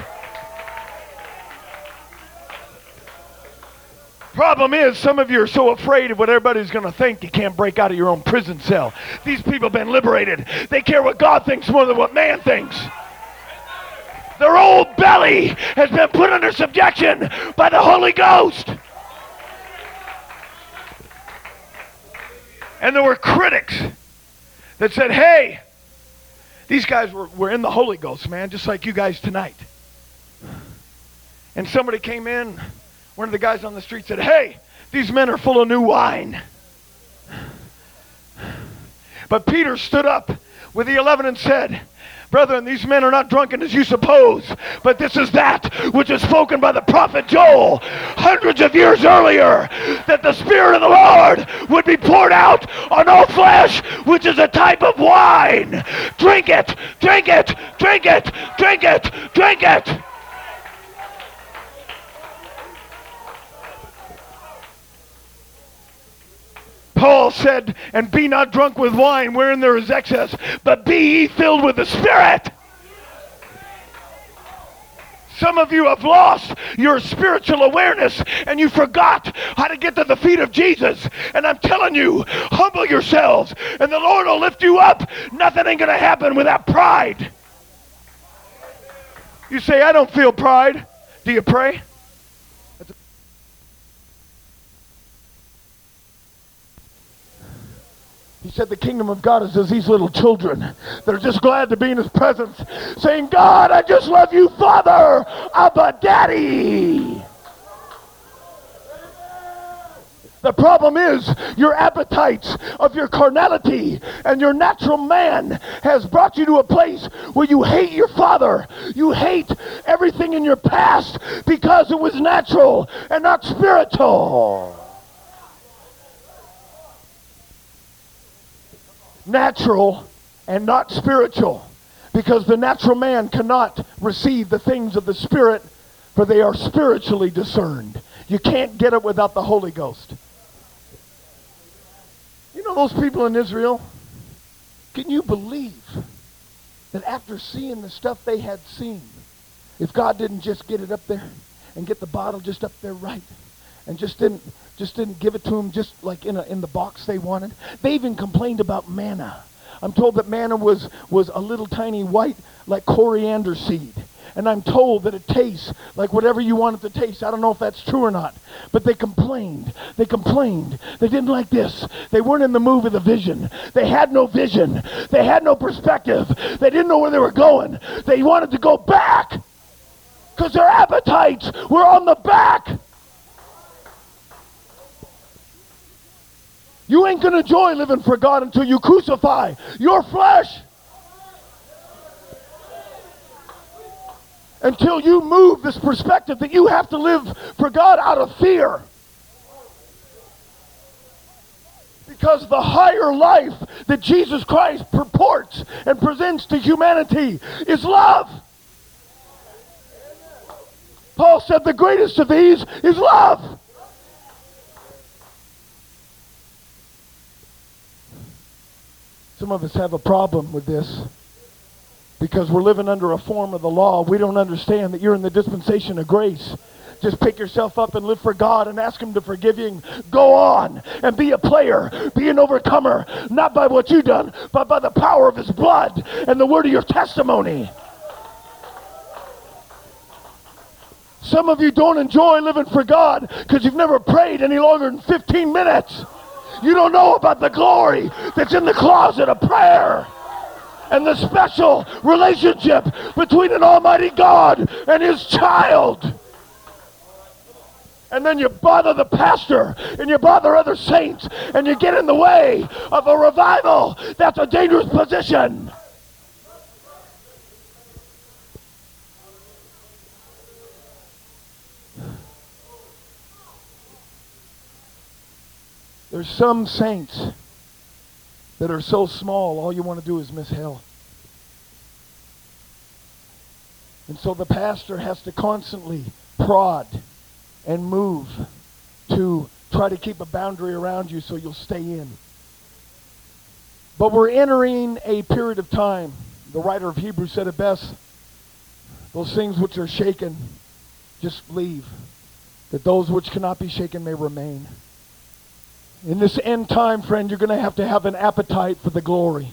Problem is, some of you are so afraid of what everybody's going to think, you can't break out of your own prison cell. These people have been liberated. They care what God thinks more than what man thinks. Their old belly has been put under subjection by the Holy Ghost. And there were critics that said, hey, these guys were, were in the Holy Ghost, man, just like you guys tonight. And somebody came in one of the guys on the street said, Hey, these men are full of new wine. But Peter stood up with the eleven and said, Brethren, these men are not drunken as you suppose, but this is that which is spoken by the prophet Joel hundreds of years earlier, that the Spirit of the Lord would be poured out on all flesh, which is a type of wine. Drink it, drink it, drink it, drink it, drink it. Paul said, and be not drunk with wine wherein there is excess, but be ye filled with the Spirit. Some of you have lost your spiritual awareness and you forgot how to get to the feet of Jesus. And I'm telling you, humble yourselves and the Lord will lift you up. Nothing ain't going to happen without pride. You say, I don't feel pride. Do you pray? He said the kingdom of God is as these little children that are just glad to be in his presence, saying, God, I just love you, Father, Abba, Daddy. The problem is your appetites of your carnality and your natural man has brought you to a place where you hate your father. You hate everything in your past because it was natural and not spiritual. Natural and not spiritual. Because the natural man cannot receive the things of the Spirit, for they are spiritually discerned. You can't get it without the Holy Ghost. You know those people in Israel? Can you believe that after seeing the stuff they had seen, if God didn't just get it up there and get the bottle just up there right, and just didn't just didn't give it to them just like in a, in the box they wanted. They even complained about manna. I'm told that manna was was a little tiny white like coriander seed. And I'm told that it tastes like whatever you want it to taste. I don't know if that's true or not. But they complained. They complained. They didn't like this. They weren't in the move of the vision. They had no vision. They had no perspective. They didn't know where they were going. They wanted to go back because their appetites were on the back. You ain't going to enjoy living for God until you crucify your flesh. Until you move this perspective that you have to live for God out of fear. Because the higher life that Jesus Christ purports and presents to humanity is love. Paul said the greatest of these is love. Some of us have a problem with this because we're living under a form of the law. We don't understand that you're in the dispensation of grace. Just pick yourself up and live for God and ask Him to forgive you. Go on and be a player, be an overcomer, not by what you've done, but by the power of His blood and the word of your testimony. Some of you don't enjoy living for God because you've never prayed any longer than 15 minutes. You don't know about the glory that's in the closet of prayer and the special relationship between an almighty God and his child. And then you bother the pastor and you bother other saints and you get in the way of a revival. That's a dangerous position. There's some saints that are so small, all you want to do is miss hell. And so the pastor has to constantly prod and move to try to keep a boundary around you so you'll stay in. But we're entering a period of time. The writer of Hebrews said it best. Those things which are shaken, just leave. That those which cannot be shaken may remain. In this end time, friend, you're going to have to have an appetite for the glory.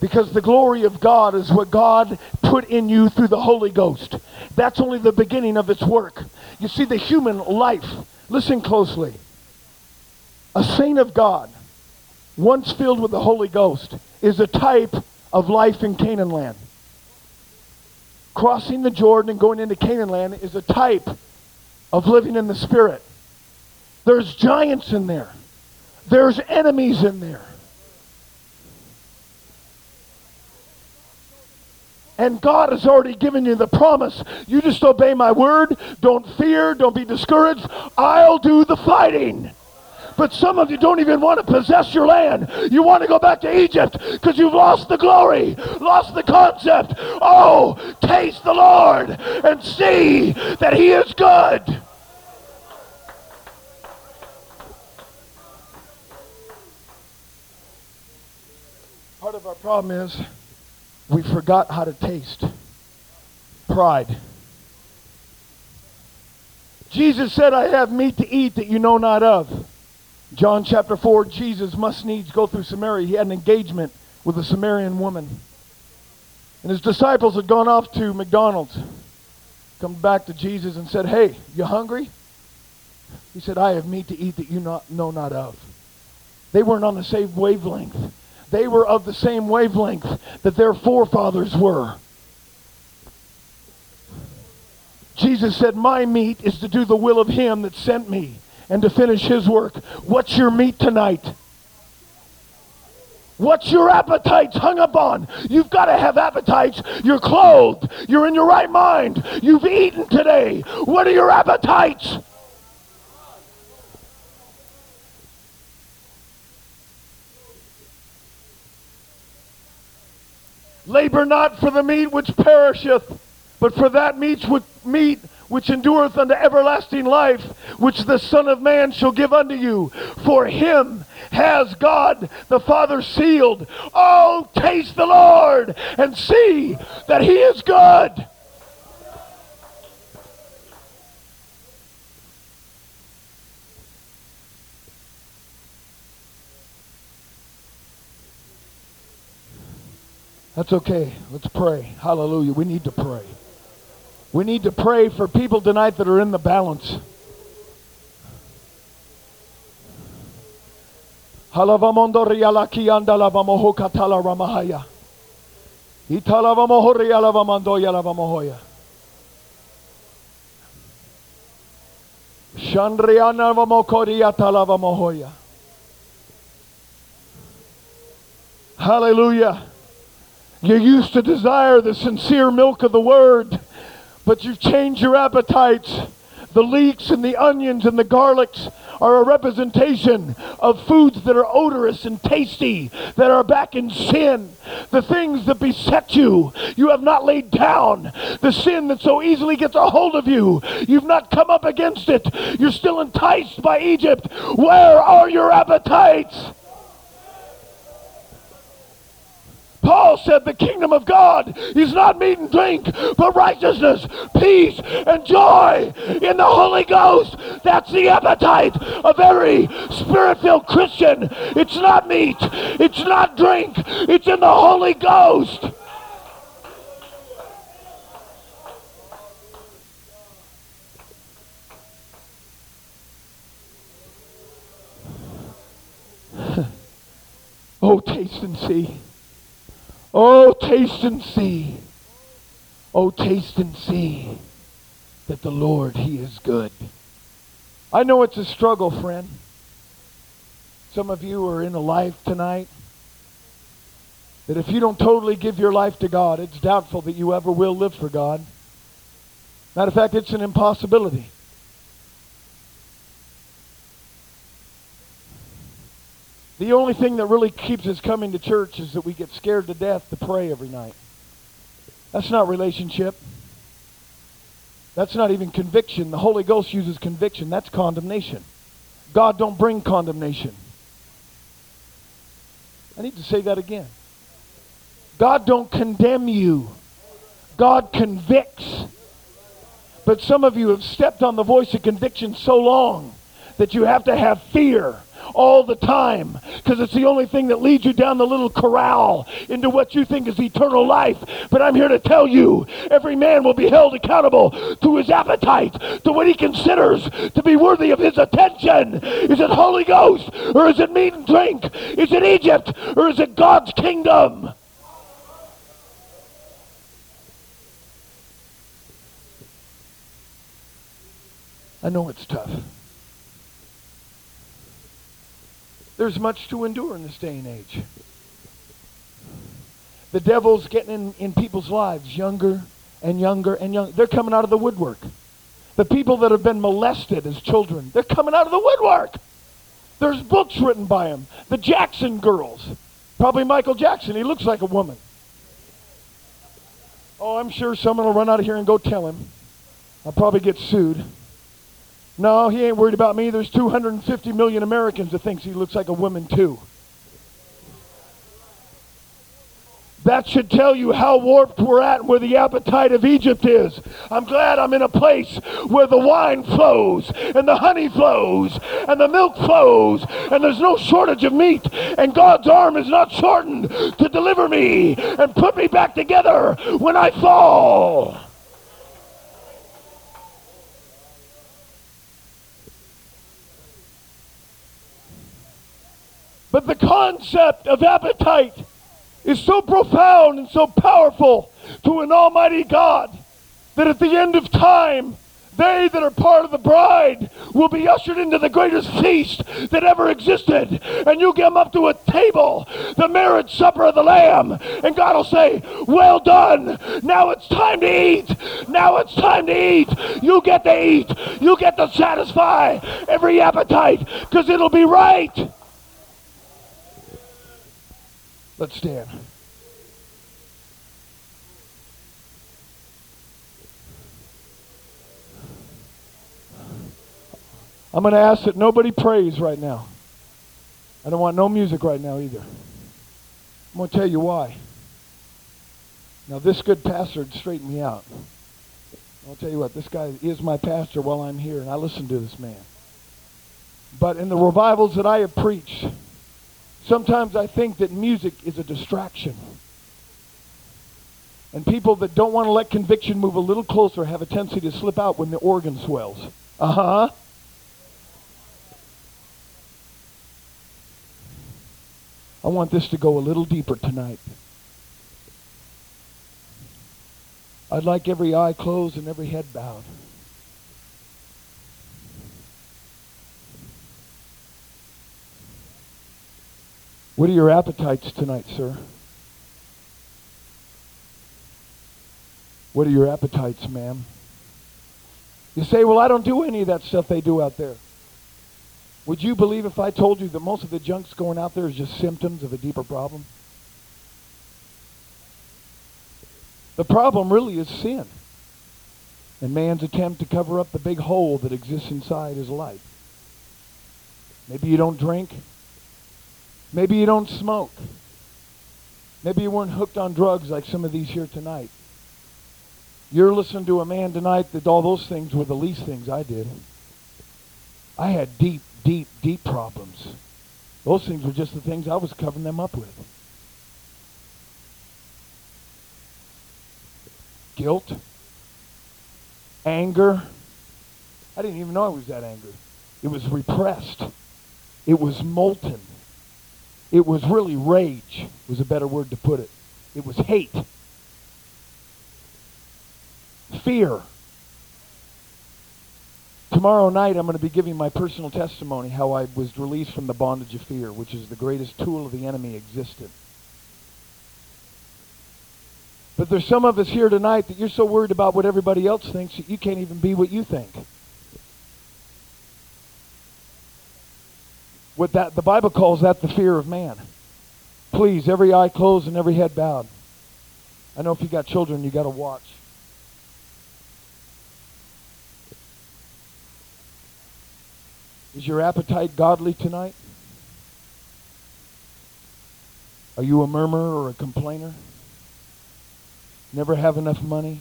Because the glory of God is what God put in you through the Holy Ghost. That's only the beginning of its work. You see, the human life, listen closely. A saint of God, once filled with the Holy Ghost, is a type of life in Canaan land. Crossing the Jordan and going into Canaan land is a type of living in the Spirit. There's giants in there. There's enemies in there. And God has already given you the promise. You just obey my word. Don't fear. Don't be discouraged. I'll do the fighting. But some of you don't even want to possess your land. You want to go back to Egypt because you've lost the glory, lost the concept. Oh, taste the Lord and see that He is good. Part of our problem is we forgot how to taste pride. Jesus said, I have meat to eat that you know not of. John chapter 4, Jesus must needs go through Samaria. He had an engagement with a Samaritan woman. And his disciples had gone off to McDonald's, come back to Jesus and said, Hey, you hungry? He said, I have meat to eat that you not, know not of. They weren't on the same wavelength. They were of the same wavelength that their forefathers were. Jesus said, My meat is to do the will of him that sent me and to finish his work. What's your meat tonight? What's your appetites hung up on? You've got to have appetites. You're clothed. You're in your right mind. You've eaten today. What are your appetites? Labor not for the meat which perisheth, but for that meat which, meat which endureth unto everlasting life, which the Son of Man shall give unto you. For him has God the Father sealed. Oh, taste the Lord and see that he is good. That's okay. Let's pray. Hallelujah. We need to pray. We need to pray for people tonight that are in the balance. Hallelujah. You used to desire the sincere milk of the word, but you've changed your appetites. The leeks and the onions and the garlics are a representation of foods that are odorous and tasty, that are back in sin. The things that beset you, you have not laid down. The sin that so easily gets a hold of you, you've not come up against it. You're still enticed by Egypt. Where are your appetites? Paul said the kingdom of God is not meat and drink, but righteousness, peace, and joy in the Holy Ghost. That's the appetite of every spirit-filled Christian. It's not meat. It's not drink. It's in the Holy Ghost. oh, taste and see Oh, taste and see. Oh, taste and see that the Lord, He is good. I know it's a struggle, friend. Some of you are in a life tonight that if you don't totally give your life to God, it's doubtful that you ever will live for God. Matter of fact, it's an impossibility. The only thing that really keeps us coming to church is that we get scared to death to pray every night. That's not relationship. That's not even conviction. The Holy Ghost uses conviction. That's condemnation. God don't bring condemnation. I need to say that again. God don't condemn you. God convicts. But some of you have stepped on the voice of conviction so long that you have to have fear all the time because it's the only thing that leads you down the little corral into what you think is eternal life. But I'm here to tell you every man will be held accountable to his appetite, to what he considers to be worthy of his attention. Is it Holy Ghost or is it meat and drink? Is it Egypt or is it God's kingdom? I know it's tough. There's much to endure in this day and age. The devil's getting in, in people's lives younger and younger and younger. They're coming out of the woodwork. The people that have been molested as children, they're coming out of the woodwork. There's books written by them. The Jackson girls. Probably Michael Jackson. He looks like a woman. Oh, I'm sure someone will run out of here and go tell him. I'll probably get sued. No, he ain't worried about me. There's 250 million Americans that thinks he looks like a woman too. That should tell you how warped we're at and where the appetite of Egypt is. I'm glad I'm in a place where the wine flows and the honey flows and the milk flows and there's no shortage of meat and God's arm is not shortened to deliver me and put me back together when I fall. But the concept of appetite is so profound and so powerful to an almighty God that at the end of time, they that are part of the bride will be ushered into the greatest feast that ever existed. And you get them up to a table, the marriage supper of the Lamb. And God will say, Well done. Now it's time to eat. Now it's time to eat. You get to eat. You get to satisfy every appetite because it'll be right. Let's stand. I'm going to ask that nobody prays right now. I don't want no music right now either. I'm going to tell you why. Now, this good pastor would straighten me out. I'll tell you what, this guy is my pastor while I'm here, and I listen to this man. But in the revivals that I have preached, Sometimes I think that music is a distraction. And people that don't want to let conviction move a little closer have a tendency to slip out when the organ swells. Uh huh. I want this to go a little deeper tonight. I'd like every eye closed and every head bowed. What are your appetites tonight, sir? What are your appetites, ma'am? You say, well, I don't do any of that stuff they do out there. Would you believe if I told you that most of the junk's going out there is just symptoms of a deeper problem? The problem really is sin and man's attempt to cover up the big hole that exists inside his life. Maybe you don't drink. Maybe you don't smoke. Maybe you weren't hooked on drugs like some of these here tonight. You're listening to a man tonight that all those things were the least things I did. I had deep, deep, deep problems. Those things were just the things I was covering them up with. Guilt, anger. I didn't even know I was that angry. It was repressed. It was molten. It was really rage, was a better word to put it. It was hate. Fear. Tomorrow night, I'm going to be giving my personal testimony how I was released from the bondage of fear, which is the greatest tool of the enemy existed. But there's some of us here tonight that you're so worried about what everybody else thinks that you can't even be what you think. What that the Bible calls that the fear of man. Please, every eye closed and every head bowed. I know if you got children, you got to watch. Is your appetite godly tonight? Are you a murmurer or a complainer? Never have enough money?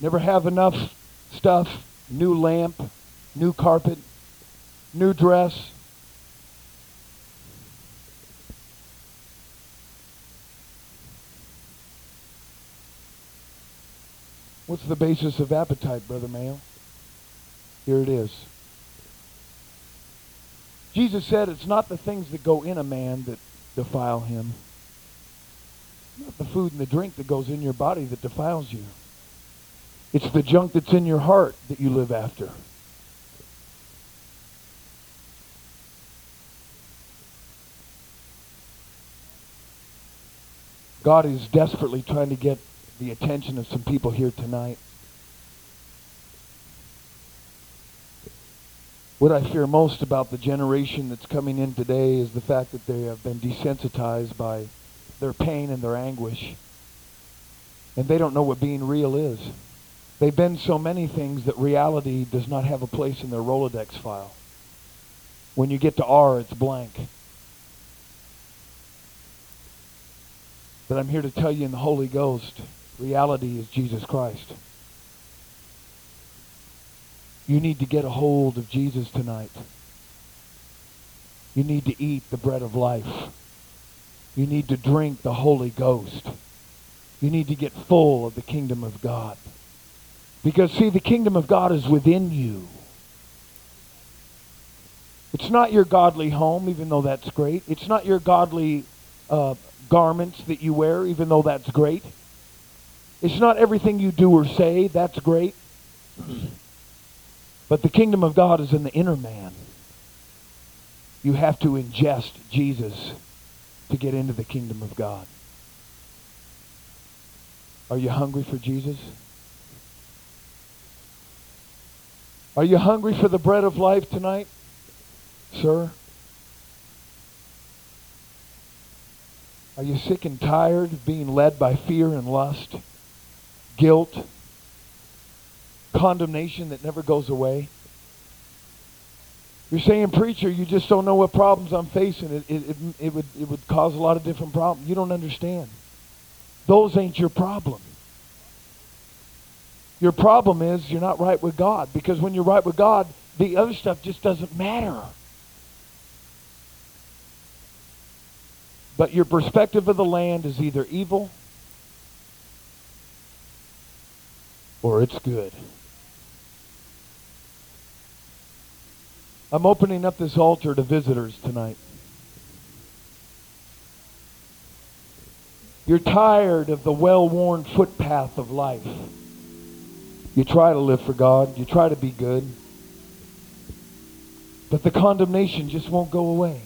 Never have enough stuff? New lamp, new carpet, new dress? What's the basis of appetite, Brother Mayo? Here it is. Jesus said it's not the things that go in a man that defile him. Not the food and the drink that goes in your body that defiles you. It's the junk that's in your heart that you live after. God is desperately trying to get the attention of some people here tonight. What I fear most about the generation that's coming in today is the fact that they have been desensitized by their pain and their anguish. And they don't know what being real is. They've been so many things that reality does not have a place in their Rolodex file. When you get to R, it's blank. But I'm here to tell you in the Holy Ghost, reality is Jesus Christ. You need to get a hold of Jesus tonight. You need to eat the bread of life. You need to drink the Holy Ghost. You need to get full of the kingdom of God. Because, see, the kingdom of God is within you. It's not your godly home, even though that's great. It's not your godly uh, garments that you wear, even though that's great. It's not everything you do or say, that's great. But the kingdom of God is in the inner man. You have to ingest Jesus to get into the kingdom of God. Are you hungry for Jesus? Are you hungry for the bread of life tonight, sir? Are you sick and tired of being led by fear and lust, guilt, condemnation that never goes away? You're saying, preacher, you just don't know what problems I'm facing. It, it, it, it, would, it would cause a lot of different problems. You don't understand. Those ain't your problem. Your problem is you're not right with God. Because when you're right with God, the other stuff just doesn't matter. But your perspective of the land is either evil or it's good. I'm opening up this altar to visitors tonight. You're tired of the well-worn footpath of life. You try to live for God. You try to be good. But the condemnation just won't go away.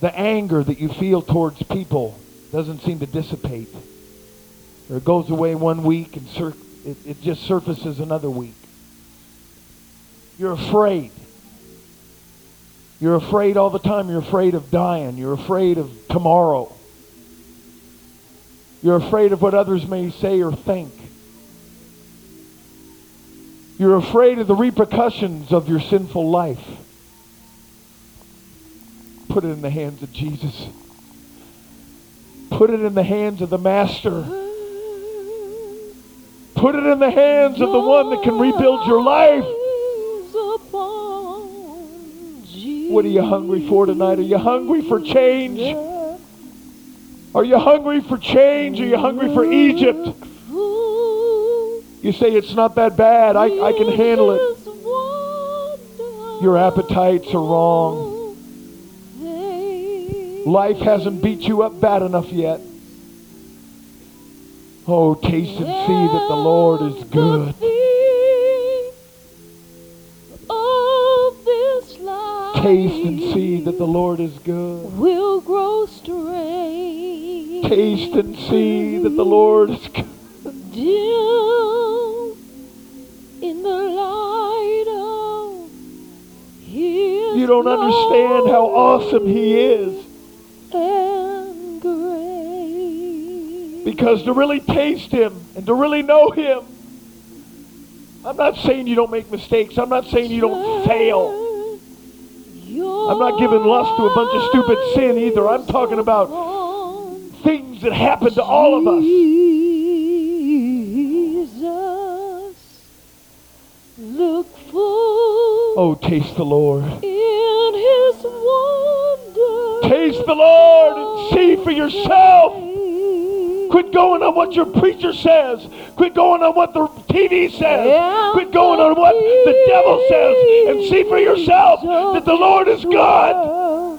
The anger that you feel towards people doesn't seem to dissipate. Or it goes away one week and sur- it, it just surfaces another week. You're afraid. You're afraid all the time. You're afraid of dying. You're afraid of tomorrow. You're afraid of what others may say or think. You're afraid of the repercussions of your sinful life. Put it in the hands of Jesus. Put it in the hands of the Master. Put it in the hands of the one that can rebuild your life. What are you hungry for tonight? Are you hungry for change? Are you hungry for change? Are you hungry for Egypt? You say it's not that bad. I, I can handle it. Your appetites are wrong. Life hasn't beat you up bad enough yet. Oh, taste and see that the Lord is good. Taste and see that the Lord is good. Will grow straight. Taste and see that the Lord is good. Dim in the light of don't understand how awesome He is. Because to really taste Him and to really know Him, I'm not saying you don't make mistakes. I'm not saying you don't fail. I'm not giving lust to a bunch of stupid sin either. I'm talking about things that happen to all of us. Oh, taste the Lord. in His wonder. Taste the Lord and see for yourself. Quit going on what your preacher says. Quit going on what the TV says. Quit going on what the devil says. And see for yourself that the Lord is God.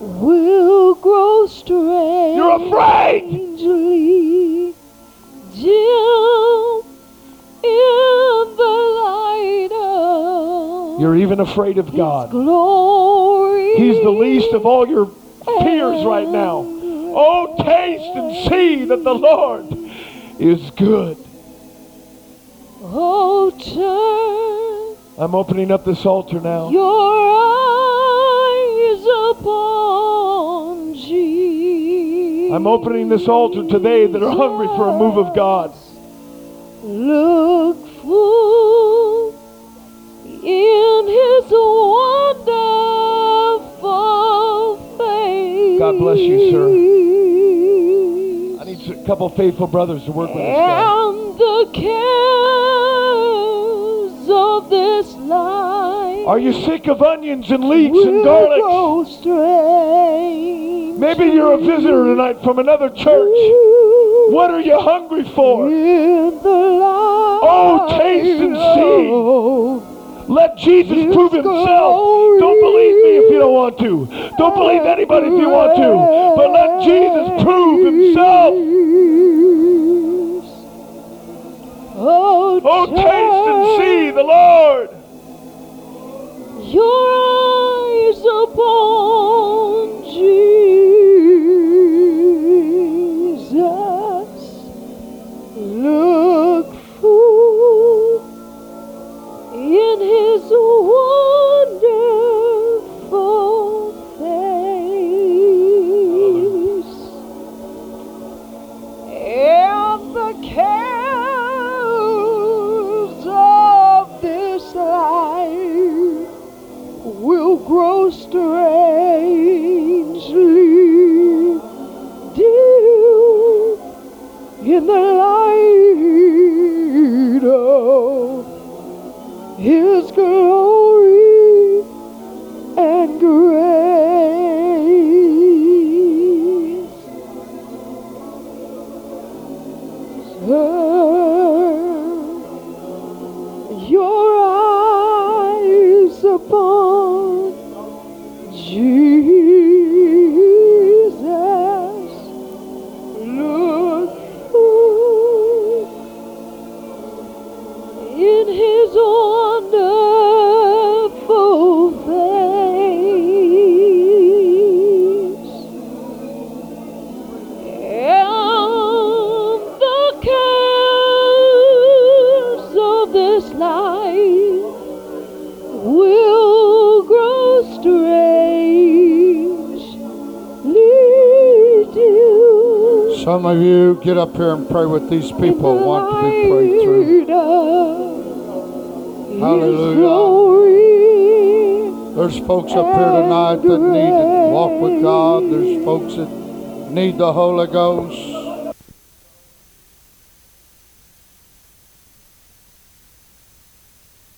Will grow strange. You're afraid. Dim in the light of You're even afraid of God. glory. He's the least of all your fears right now. Oh, taste and see that the Lord is good. Oh, turn I'm opening up this altar now. your eyes upon Jesus. I'm opening this altar today that are hungry for a move of God. Look full in His wonderful God bless you, sir. I need a couple faithful brothers to work with us. And the cares of this life. Are you sick of onions and leeks and will garlic? Maybe you're a visitor tonight from another church. What are you hungry for? In the light Oh, taste and see. Let Jesus prove himself. Don't believe me if you don't want to. Don't believe anybody if you want to. But Some of you get up here and pray with these people want to be prayed through. Hallelujah. There's folks up here tonight that need to walk with God. There's folks that need the Holy Ghost.